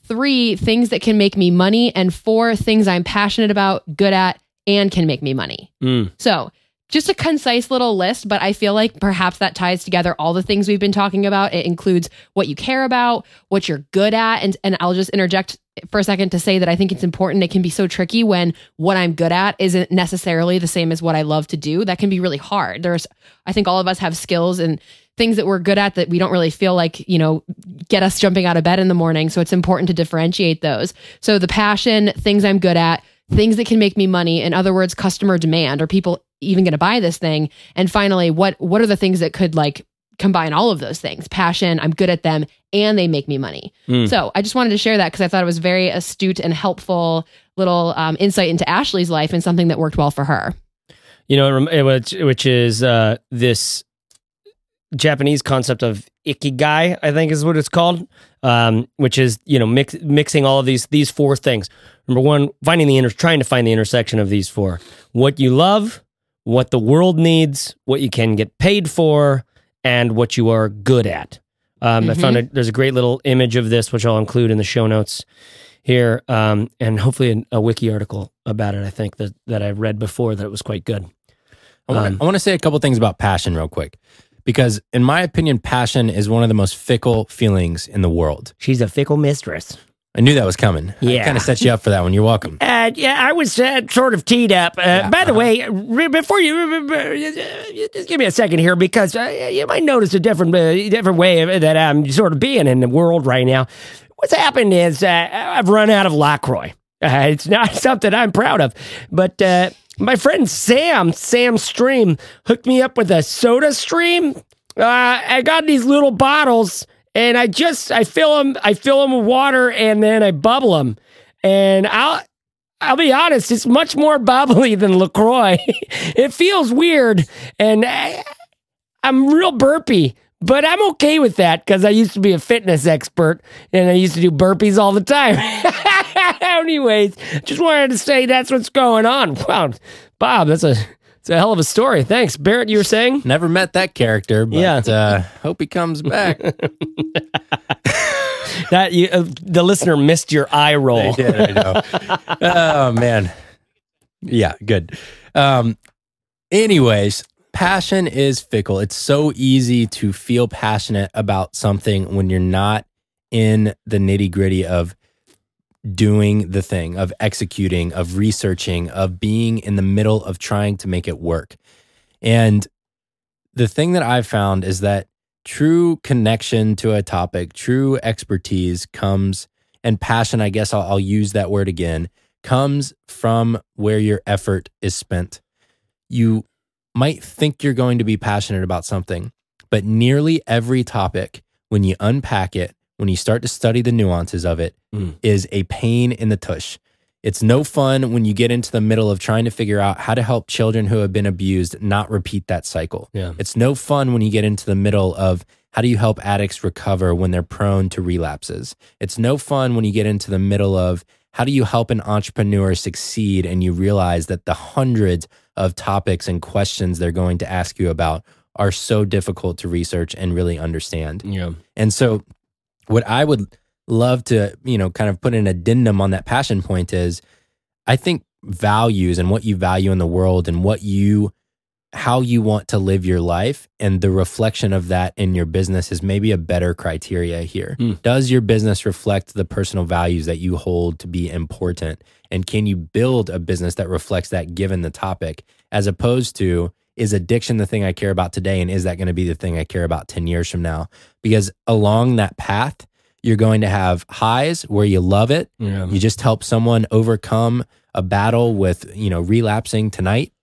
three things that can make me money, and four things I'm passionate about, good at, and can make me money. Mm. So, just a concise little list, but I feel like perhaps that ties together all the things we've been talking about. It includes what you care about, what you're good at, and and I'll just interject for a second to say that I think it's important. It can be so tricky when what I'm good at isn't necessarily the same as what I love to do. That can be really hard. There's I think all of us have skills and things that we're good at that we don't really feel like, you know, get us jumping out of bed in the morning. So it's important to differentiate those. So the passion, things I'm good at, things that can make me money. In other words customer demand. Are people even going to buy this thing? And finally what what are the things that could like combine all of those things? Passion i'm good at them and they make me money. Mm. so i just wanted to share that because i thought it was very astute and helpful little um, insight into ashley's life and something that worked well for her. You know, it rem- it- which, which is uh, this Japanese concept of ikigai, I think is what it's called, um, which is you know mix, mixing all of these these four things. Number one, finding the inter, trying to find the intersection of these four: what you love, what the world needs, what you can get paid for, and what you are good at. Um, I found a, there's a great little image of this, which I'll include in the show notes here, um, and hopefully a, a wiki article about it. I think that that I read before that it was quite good. I want, Um, to, I want to say a couple things about passion real quick, because in my opinion, passion is one of the most fickle feelings in the world. She's a fickle mistress. I knew that was coming. Yeah. Kind of set you up for that one. You're welcome. Uh, yeah, I was uh, sort of teed up. Uh, by the way, re- before you, uh, just give me a second here because uh, you might notice a different, uh, different way that I'm sort of being in the world right now. What's happened is uh, I've run out of Lacroix. Uh, it's not (laughs) something I'm proud of, but uh, my friend Sam, Sam Stream, hooked me up with a Soda Stream. Uh, I got these little bottles, and I just I fill them, I fill them with water, and then I bubble them, and I'll. I'll be honest, it's much more (laughs) bubbly than LaCroix. (laughs) it feels weird and I, I'm real burpy, but I'm okay with that because I used to be a fitness expert and I used to do burpees all the time. (laughs) Anyways, just wanted to say that's what's going on. Wow, Bob, that's a a hell of a story. Thanks, Barrett. You were saying? Never met that character, but Yeah. uh, hope he comes back. (laughs) (laughs) That you, uh, the listener missed your eye roll. Yeah, I know. oh man. Yeah, good. Um anyways, passion is fickle. It's so easy to feel passionate about something when you're not in the nitty-gritty of doing the thing, of executing, of researching, of being in the middle of trying to make it work. And the thing that I've found is that true connection to a topic, true expertise comes, and passion, I guess I'll, I'll use that word again, comes from where your effort is spent. You might think you're going to be passionate about something, but nearly every topic, when you unpack it, when you start to study the nuances of it, is Mm. a pain in the tush. It's no fun when you get into the middle of trying to figure out how to help children who have been abused not repeat that cycle. Yeah. It's no fun when you get into the middle of how do you help addicts recover when they're prone to relapses. It's no fun when you get into the middle of how do you help an entrepreneur succeed and you realize that the hundreds of topics and questions they're going to ask you about are so difficult to research and really understand. Yeah. And so, what I would love to, you know, kind of put an addendum on that passion point is I think values and what you value in the world and what you, how you want to live your life and the reflection of that in your business is maybe a better criteria here. Hmm. Does your business reflect the personal values that you hold to be important? And can you build a business that reflects that given the topic as opposed to, is addiction the thing I care about today? And is that going to be the thing I care about 10 years from now? Because along that path, you're going to have highs where you love it. Yeah. You just help someone overcome a battle with, you know, relapsing tonight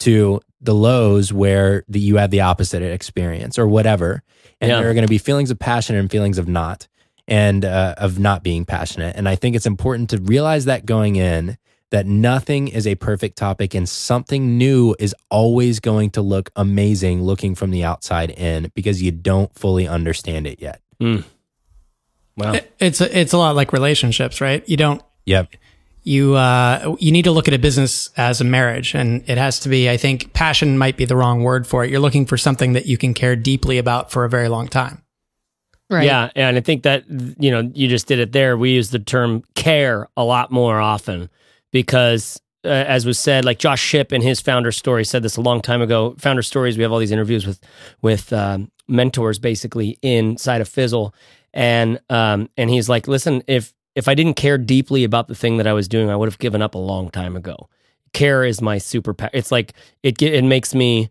to the lows where the, you have the opposite experience or whatever. And Yeah. there are going to be feelings of passion and feelings of not and uh, of not being passionate. And I think it's important to realize that going in that nothing is a perfect topic and something new is always going to look amazing looking from the outside in because you don't fully understand it yet. Wow. It- It's a, it's a lot like relationships, right? You don't Yep. you uh, you need to look at a business as a marriage, and it has to be. I think passion might be the wrong word for it. You're looking for something that you can care deeply about for a very long time. Right. Yeah, and I think that you know you just did it there. We use the term care a lot more often because, uh, as was said, like Josh Shipp in his founder story said this a long time ago. Founder stories. We have all these interviews with with um, mentors basically inside of Fizzle, and um, and he's like, listen, if if I didn't care deeply about the thing that I was doing, I would have given up a long time ago. Care is my superpower. It's like it it makes me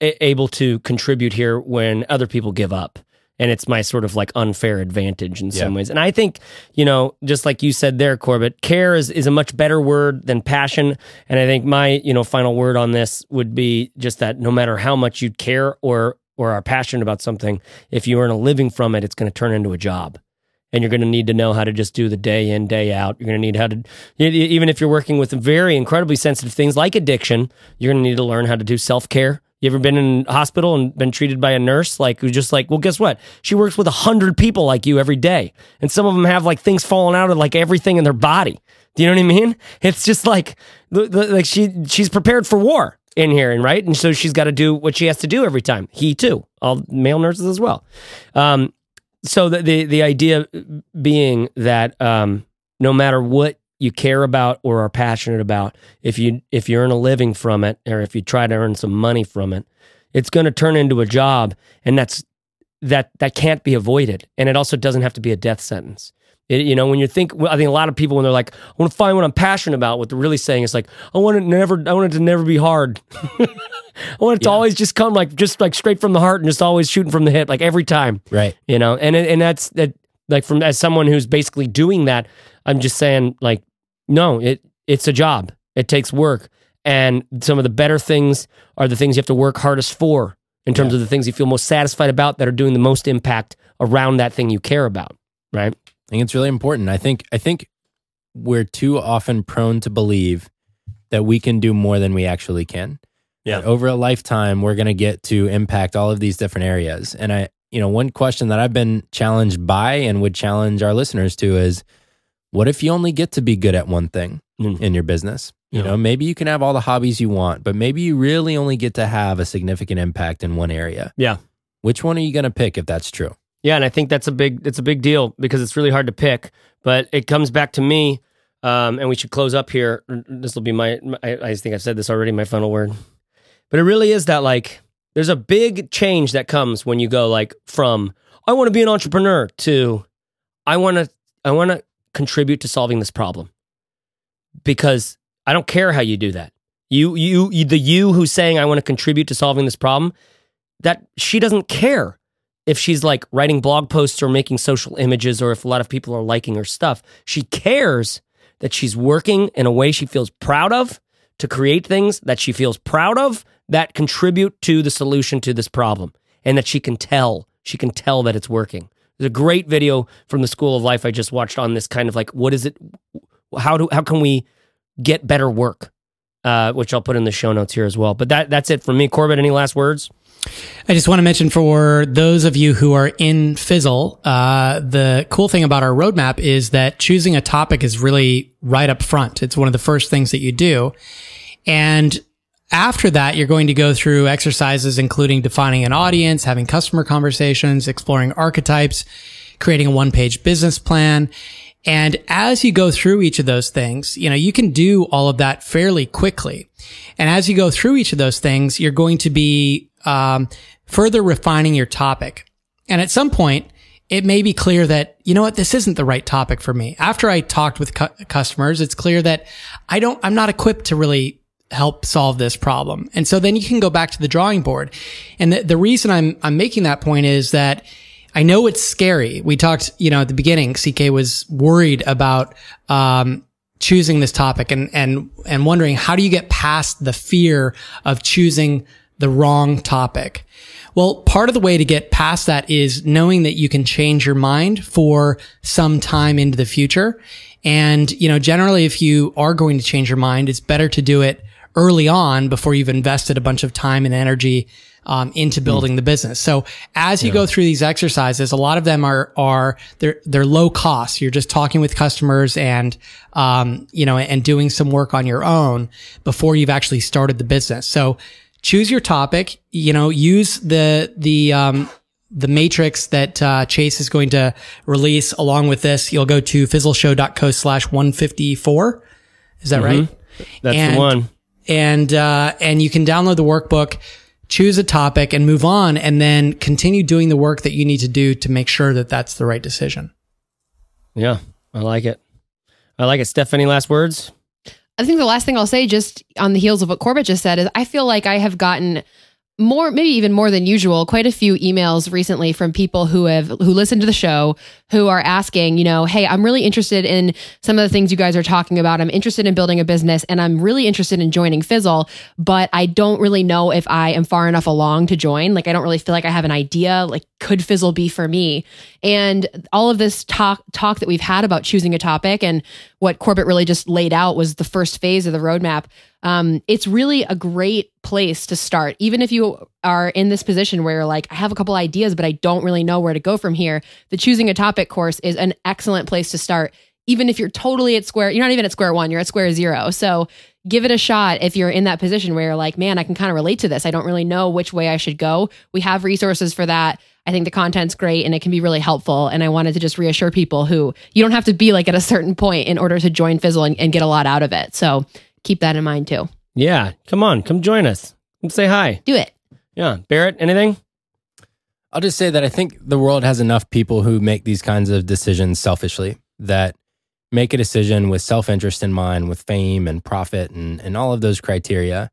able to contribute here when other people give up and it's my sort of like unfair advantage in some Yeah. ways. And i think you know just like you said there corbett care is, is a much better word than passion. And i think my you know final word on this would be just that no matter how much you care or or are passionate about something if you earn a living from it it's going to turn into a job. And you're going to need to know how to just do the day in day out. You're going to need how to even if you're working with very incredibly sensitive things like addiction you're going to need to learn how to do self-care you ever been in a hospital and been treated by a nurse like who's just like well guess what? She works with a hundred people like you every day. And some of them have like things falling out of like everything in their body. Do you know what i mean? (laughs) It's just like like she she's prepared for war in here and right? And so she's got to do what she has to do every time. He too. All male nurses as well. Um so the, the the idea being that um, no matter what you care about or are passionate about, if you if you earn a living from it, or if you try to earn some money from it, it's going to turn into a job, and that's that that can't be avoided, and it also doesn't have to be a death sentence. It, you know, when you think, I think a lot of people when they're like, "I want to find what I'm passionate about," what they're really saying is like, "I want it never, I want it to never be hard." (laughs) I want it to Yeah. always just come like just like straight from the heart and just always shooting from the hip, like every time Right. you know and and that's that like from as someone who's basically doing that i'm just saying like no it it's a job it takes work and some of the better things are the things you have to work hardest for in terms of the things you feel most satisfied about that are doing the most impact around that thing you care about right I think it's really important. I think I think we're too often prone to believe that we can do more than we actually can. Yeah. That over a lifetime, we're going to get to impact all of these different areas. And I, you know, one question that I've been challenged by and would challenge our listeners to is, what if you only get to be good at one thing Mm. in your business? You Yeah. know, maybe you can have all the hobbies you want, but maybe you really only get to have a significant impact in one area. Yeah. Which one are you going to pick if that's true? Yeah, and I think that's a big it's a big deal because it's really hard to pick. But it comes back to me, um, and we should close up here. This will be my, my I, I think I've said this already. My final word, but it really is that like there's a big change that comes when you go like from I want to be an entrepreneur to I want to I want to contribute to solving this problem because I don't care how you do that. You, you, you the you who's saying I want to contribute to solving this problem, that she doesn't care if she's like writing blog posts or making social images or if a lot of people are liking her stuff. She cares that she's working in a way she feels proud of to create things that she feels proud of that contribute to the solution to this problem and that she can tell. She can tell that it's working. There's a great video from the School of Life I just watched on this kind of like what is it how do how can we get better work? Uh, which I'll put in the show notes here as well. But that that's it for me. Corbett, any last words? I just want to mention for those of you who are in Fizzle, uh, the cool thing about our roadmap is that choosing a topic is really right up front. It's one of the first things that you do. And after that, you're going to go through exercises, including defining an audience, having customer conversations, exploring archetypes, creating a one page business plan. And as you go through each of those things, you know, you can do all of that fairly quickly. And as you go through each of those things, you're going to be um, further refining your topic. And at some point, it may be clear that, you know what, this isn't the right topic for me. After I talked with cu- customers, it's clear that I don't, I'm not equipped to really help solve this problem. And so then you can go back to the drawing board. And the, the reason I'm, I'm making that point is that I know it's scary. We talked, you know, at the beginning, CK was worried about, um, choosing this topic and, and, and wondering how do you get past the fear of choosing the wrong topic? Well, part of the way to get past that is knowing that you can change your mind for some time into the future. And, you know, generally, if you are going to change your mind, it's better to do it early on before you've invested a bunch of time and energy um, into building the business. So as you go through these exercises, a lot of them are are they're they're low cost. You're just talking with customers and um, you know and doing some work on your own before you've actually started the business. So choose your topic. You know, use the the um, the matrix that uh, Chase is going to release along with this. You'll go to fizzleshow.co slash 154. Is that right? That's And- the one. And uh, and you can download the workbook, choose a topic, and move on, and then continue doing the work that you need to do to make sure that that's the right decision. Yeah, I like it. I like it. Steph, any last words? I think the last thing I'll say, just on the heels of what Corbett just said, is I feel like I have gotten more, maybe even more than usual, quite a few emails recently from people who have who listened to the show who are asking, you know, hey, I'm really interested in some of the things you guys are talking about. I'm interested in building a business, and I'm really interested in joining Fizzle, but I don't really know if I am far enough along to join. Like, I don't really feel like I have an idea. Like, could Fizzle be for me? And all of this talk talk that we've had about choosing a topic and what Corbett really just laid out was the first phase of the roadmap. Um, it's really a great place to start, even if you are in this position where you're like, I have a couple ideas, but I don't really know where to go from here. The choosing a topic course is an excellent place to start. Even if you're totally at square, you're not even at square one, you're at square zero. So give it a shot if you're in that position where you're like, man, I can kind of relate to this. I don't really know which way I should go. We have resources for that. I think the content's great and it can be really helpful. And I wanted to just reassure people who you don't have to be like at a certain point in order to join Fizzle and, and get a lot out of it. So keep that in mind too. Yeah, come on, come join us. Come say hi. Do it. Yeah, Barrett, anything? I'll just say that I think the world has enough people who make these kinds of decisions selfishly that make a decision with self interest in mind, with fame and profit and, and all of those criteria.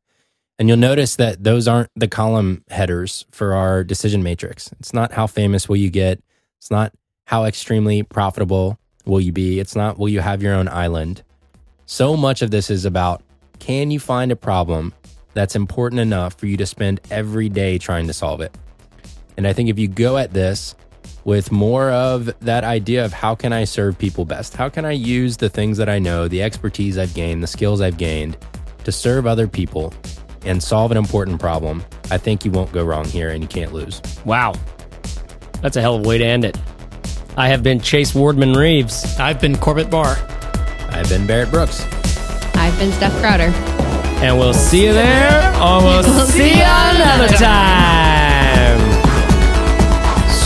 And you'll notice that those aren't the column headers for our decision matrix. It's not how famous will you get, it's not how extremely profitable will you be, it's not will you have your own island. So much of this is about can you find a problem that's important enough for you to spend every day trying to solve it? And I think if you go at this with more of that idea of how can I serve people best? How can I use the things that I know, the expertise I've gained, the skills I've gained to serve other people and solve an important problem? I think you won't go wrong here and you can't lose. Wow. That's a hell of a way to end it. I have been Chase Wardman Reeves, I've been Corbett Barr. I've been Barrett Brooks. I've been Steph Crowder. and we'll see you there, or we'll see you another time.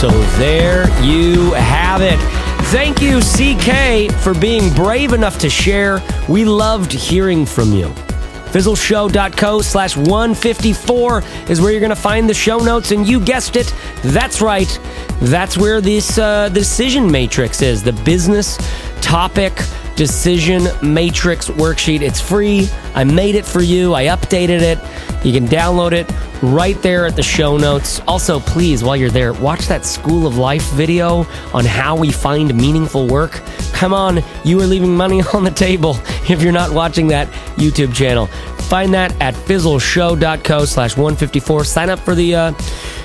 So there you have it. Thank you, CK, for being brave enough to share. We loved hearing from you. Fizzleshow.co slash 154 is where you're going to find the show notes. And you guessed it. That's right. That's where this uh, decision matrix is the business topic decision matrix worksheet. It's free. I made it for you. I updated it. You can download it right there at the show notes. Also, please, while you're there, watch that School of Life video on how we find meaningful work. Come on, you are leaving money (laughs) on the table if you're not watching that YouTube channel. Find that at fizzleshow.co slash 154. Sign up for the uh,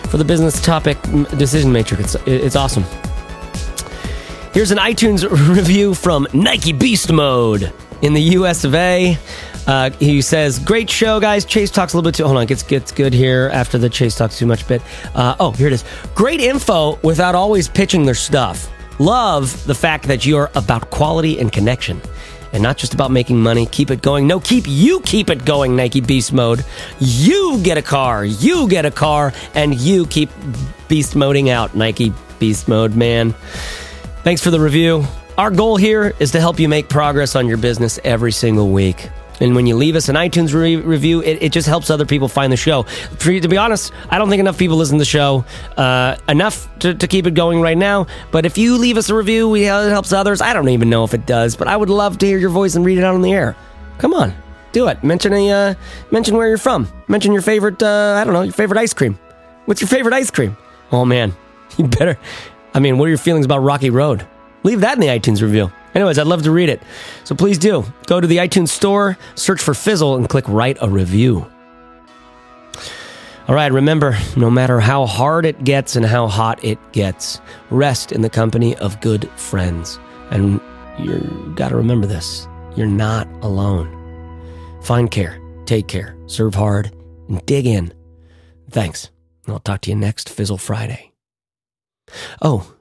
for the business topic decision matrix. It's, it's awesome. Here's an iTunes (laughs) review from Nike Beast Mode in the US of A. Uh, he says, "Great show, guys. Chase talks a little bit too. Hold on, gets gets good here after the Chase talks too much bit. Uh, oh, here it is. Great info without always pitching their stuff. Love the fact that you're about quality and connection." And not just about making money. Keep it going. No, keep you keep it going, Nike Beast Mode. You get a car. You get a car. And you keep beast moding out, Nike Beast Mode, man. Thanks for the review. Our goal here is to help you make progress on your business every single week. And when you leave us an iTunes re- review, it, it just helps other people find the show. For to be honest, I don't think enough people listen to the show uh, enough to, to keep it going right now. But if you leave us a review, we, uh, it helps others. I don't even know if it does, but I would love to hear your voice and read it out on the air. Come on, do it. Mention a uh, mention where you're from. Mention your favorite. Uh, I don't know your favorite ice cream. What's your favorite ice cream? Oh man, (laughs) you better. I mean, what are your feelings about Rocky Road? Leave that in the iTunes review. Anyways, I'd love to read it. So please do. Go to the iTunes store, search for Fizzle, and click Write a Review. All right, remember, no matter how hard it gets and how hot it gets, rest in the company of good friends. And you got to remember this you're not alone. Find care, take care, serve hard, and dig in. Thanks. I'll talk to you next Fizzle Friday. Oh,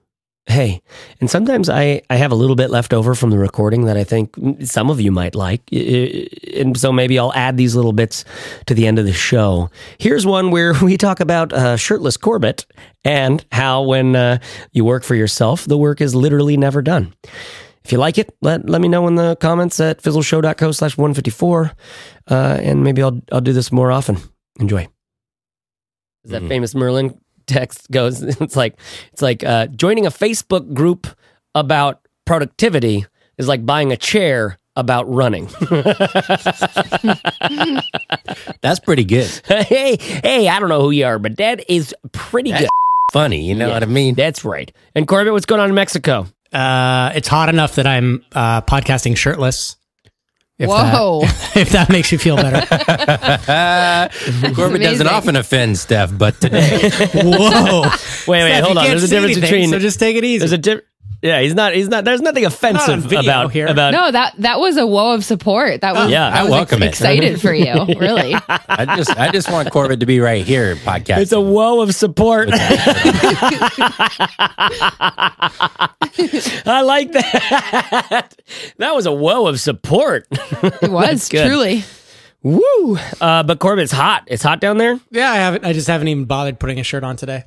hey, and sometimes I, I have a little bit left over from the recording that I think some of you might like. And so maybe I'll add these little bits to the end of the show. Here's one where (laughs) we talk about uh, shirtless Corbett and how when uh, you work for yourself, the work is literally never done. If you like it, let, let me know in the comments at fizzleshow.co slash 154. Uh, and maybe I'll, I'll do this more often. Enjoy. Is that famous Merlin text goes (laughs) it's like it's like uh, joining a facebook group about productivity is like buying a chair about running (laughs) That's pretty good. (laughs) hey hey i don't know who you are but that is pretty good Funny, you know Yeah. what I mean? that's right and corbett what's going on in mexico Uh, it's hot enough that I'm uh, podcasting shirtless. If Whoa. That, (laughs) if that makes you feel better. (laughs) Corbett doesn't often offend Steph, but today (laughs) Whoa. wait wait Steph, hold you on can't there's a see difference anything, between So just take it easy. there's a di- yeah he's not he's not there's nothing offensive video about here. about No, that that was a woe of support. That was Yeah, I I was welcome it. excited for you. (laughs) Really. I just I just want Corbett to be right here podcast. it's a woe of support (laughs) I like that. That was a woe of support. It was truly. Woo! Uh, but Corbett, it's hot. It's hot down there. Yeah, I haven't. I just haven't even bothered putting a shirt on today.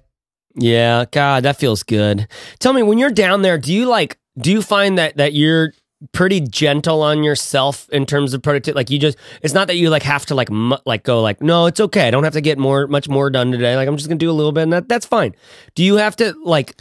Yeah, God, that feels good. Tell me, when you're down there, do you like? Do you find that that you're pretty gentle on yourself in terms of productivity? Like you just, it's not that you like have to like mu- like go like, no, it's okay. I don't have to get more much more done today. Like I'm just gonna do a little bit, and that that's fine. Do you have to like?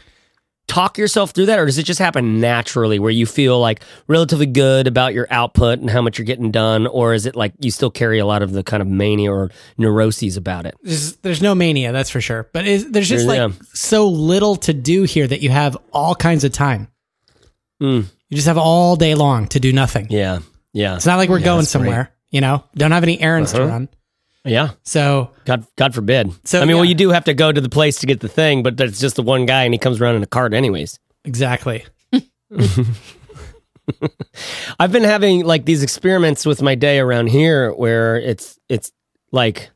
Talk yourself through that, or does it just happen naturally where you feel like relatively good about your output and how much you're getting done? Or is it like you still carry a lot of the kind of mania or neuroses about it? There's, there's no mania, that's for sure. But is, there's just Yeah. like so little to do here that you have all kinds of time. Mm. You just have all day long to do nothing. Yeah. Yeah. It's not like we're going that's great. somewhere. You know, don't have any errands to Uh-huh. run. Yeah. So God, God forbid. So, I mean, well, you do have to go to the place to get the thing, but that's just the one guy, and he comes around in a cart, anyways. exactly. (laughs) (laughs) I've been having like these experiments with my day around here, where it's it's like,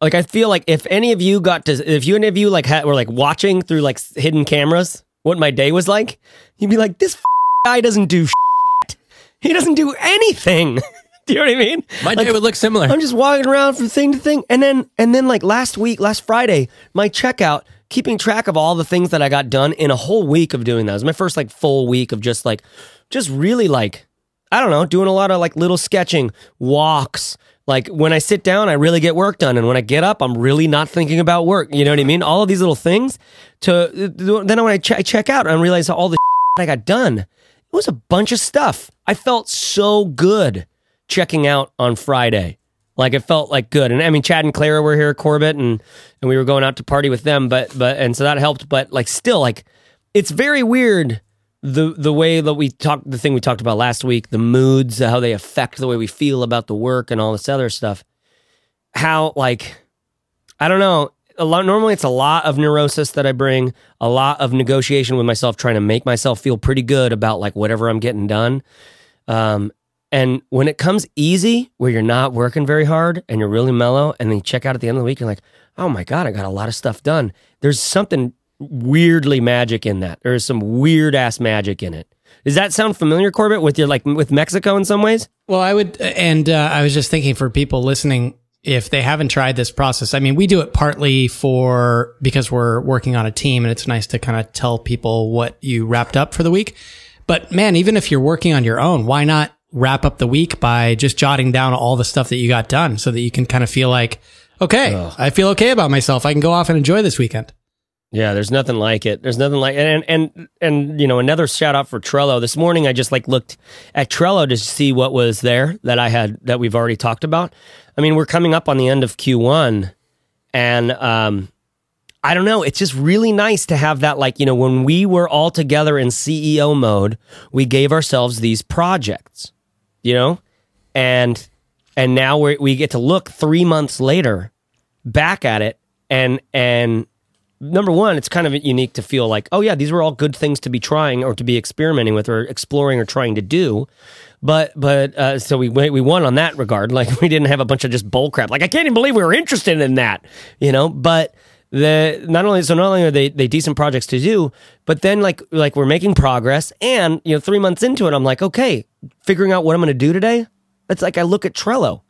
like I feel like if any of you got to, if you any of you like had, were like watching through like hidden cameras, what my day was like, you'd be like, this guy doesn't do. Shit. He doesn't do anything. (laughs) (laughs) do you know what I mean? My Like, day would look similar. I'm just walking around from thing to thing, and then and then like last week, last Friday, my checkout, keeping track of all the things that I got done in a whole week of doing that. It was my first like full week of just like, just really like, I don't know, doing a lot of like little sketching, walks. Like when I sit down, I really get work done, and when I get up, I'm really not thinking about work. You know what I mean? All of these little things. To then when I, che- I check out, I realize all the (laughs) I got done. It was a bunch of stuff. I felt so good checking out on Friday. Like it felt like good. And I mean Chad and Clara were here, at Corbett, and and we were going out to party with them, but but and so that helped. But like still, like it's very weird the the way that we talked the thing we talked about last week, the moods, how they affect the way we feel about the work and all this other stuff. How like I don't know. A lot, normally, it's a lot of neurosis that I bring, a lot of negotiation with myself, trying to make myself feel pretty good about like whatever I'm getting done. Um, and when it comes easy, where you're not working very hard and you're really mellow, and then you check out at the end of the week, you're like, oh my God, I got a lot of stuff done. There's something weirdly magic in that. There is some weird ass magic in it. Does that sound familiar, Corbett, with your like with Mexico in some ways? Well, I would, and uh, I was just thinking for people listening, if they haven't tried this process, I mean, we do it partly for because we're working on a team and it's nice to kind of tell people what you wrapped up for the week. But man, even if you're working on your own, why not wrap up the week by just jotting down all the stuff that you got done so that you can kind of feel like, okay, I feel okay about myself. I can go off and enjoy this weekend. Yeah, there's nothing like it. There's nothing like and and and you know another shout out for Trello. This morning I just like looked at Trello to see what was there that I had that we've already talked about. I mean, we're coming up on the end of Q1 and um I don't know, it's just really nice to have that like, you know, when we were all together in CEO mode, we gave ourselves these projects, you know? And and now we we get to look 3 months later back at it and and number one, it's kind of unique to feel like, oh yeah, these were all good things to be trying or to be experimenting with or exploring or trying to do. But but uh, so we we won on that regard. (laughs) Like we didn't have a bunch of just bull crap. Like I can't even believe we were interested in that, you know. But the not only so not only are they they decent projects to do, but then like like we're making progress. And you know, three months into it, I'm like, okay, figuring out what I'm going to do today. It's like I look at Trello.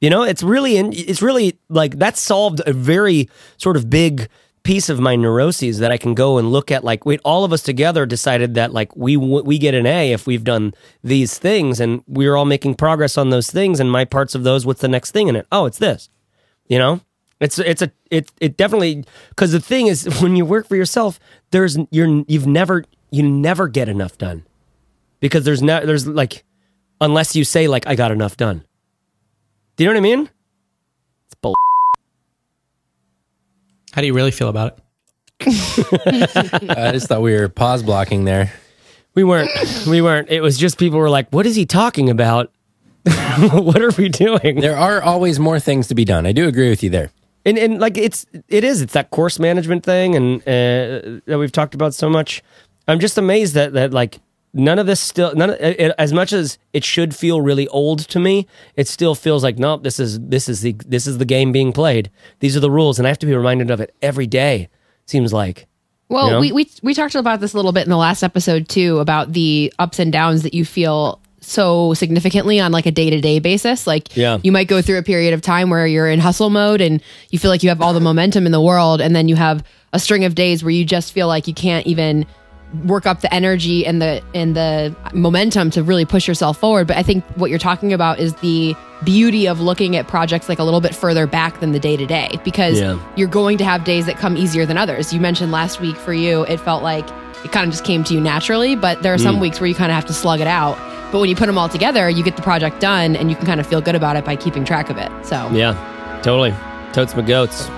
You know, it's really in, it's really like that solved a very sort of big piece of my neuroses that I can go and look at. Like, wait, all of us together decided that like we we get an A if we've done these things, and we're all making progress on those things. And my parts of those, what's the next thing in it? Oh, it's this. You know, it's it's a it it definitely because the thing is (laughs) when you work for yourself, there's you're you've never you never get enough done because there's no there's like unless you say like I got enough done. Do you know what I mean? It's bull. How do you really feel about it? (laughs) I just thought we were pause blocking there. We weren't. We weren't. It was just people were like, "What is he talking about? (laughs) what are we doing?" There are always more things to be done. I do agree with you there. And and like it's it is it's that course management thing and uh, that we've talked about so much. I'm just amazed that that like none of this still none of, it, as much as it should feel really old to me, it still feels like nope. This is this is the this is the game being played. These are the rules, and I have to be reminded of it every day. Seems like. Well, You know? we, we we talked about this a little bit in the last episode too about the ups and downs that you feel so significantly on like a day-to-day basis like Yeah. you might go through a period of time where you're in hustle mode and you feel like you have all the momentum in the world and then you have a string of days where you just feel like you can't even work up the energy and the and the momentum to really push yourself forward but i think what you're talking about is the beauty of looking at projects like a little bit further back than the day to day because Yeah. you're going to have days that come easier than others you mentioned last week for you it felt like it kind of just came to you naturally but there are some mm. weeks where you kind of have to slug it out but when you put them all together you get the project done and you can kind of feel good about it by keeping track of it so Yeah, totally. Totes my goats.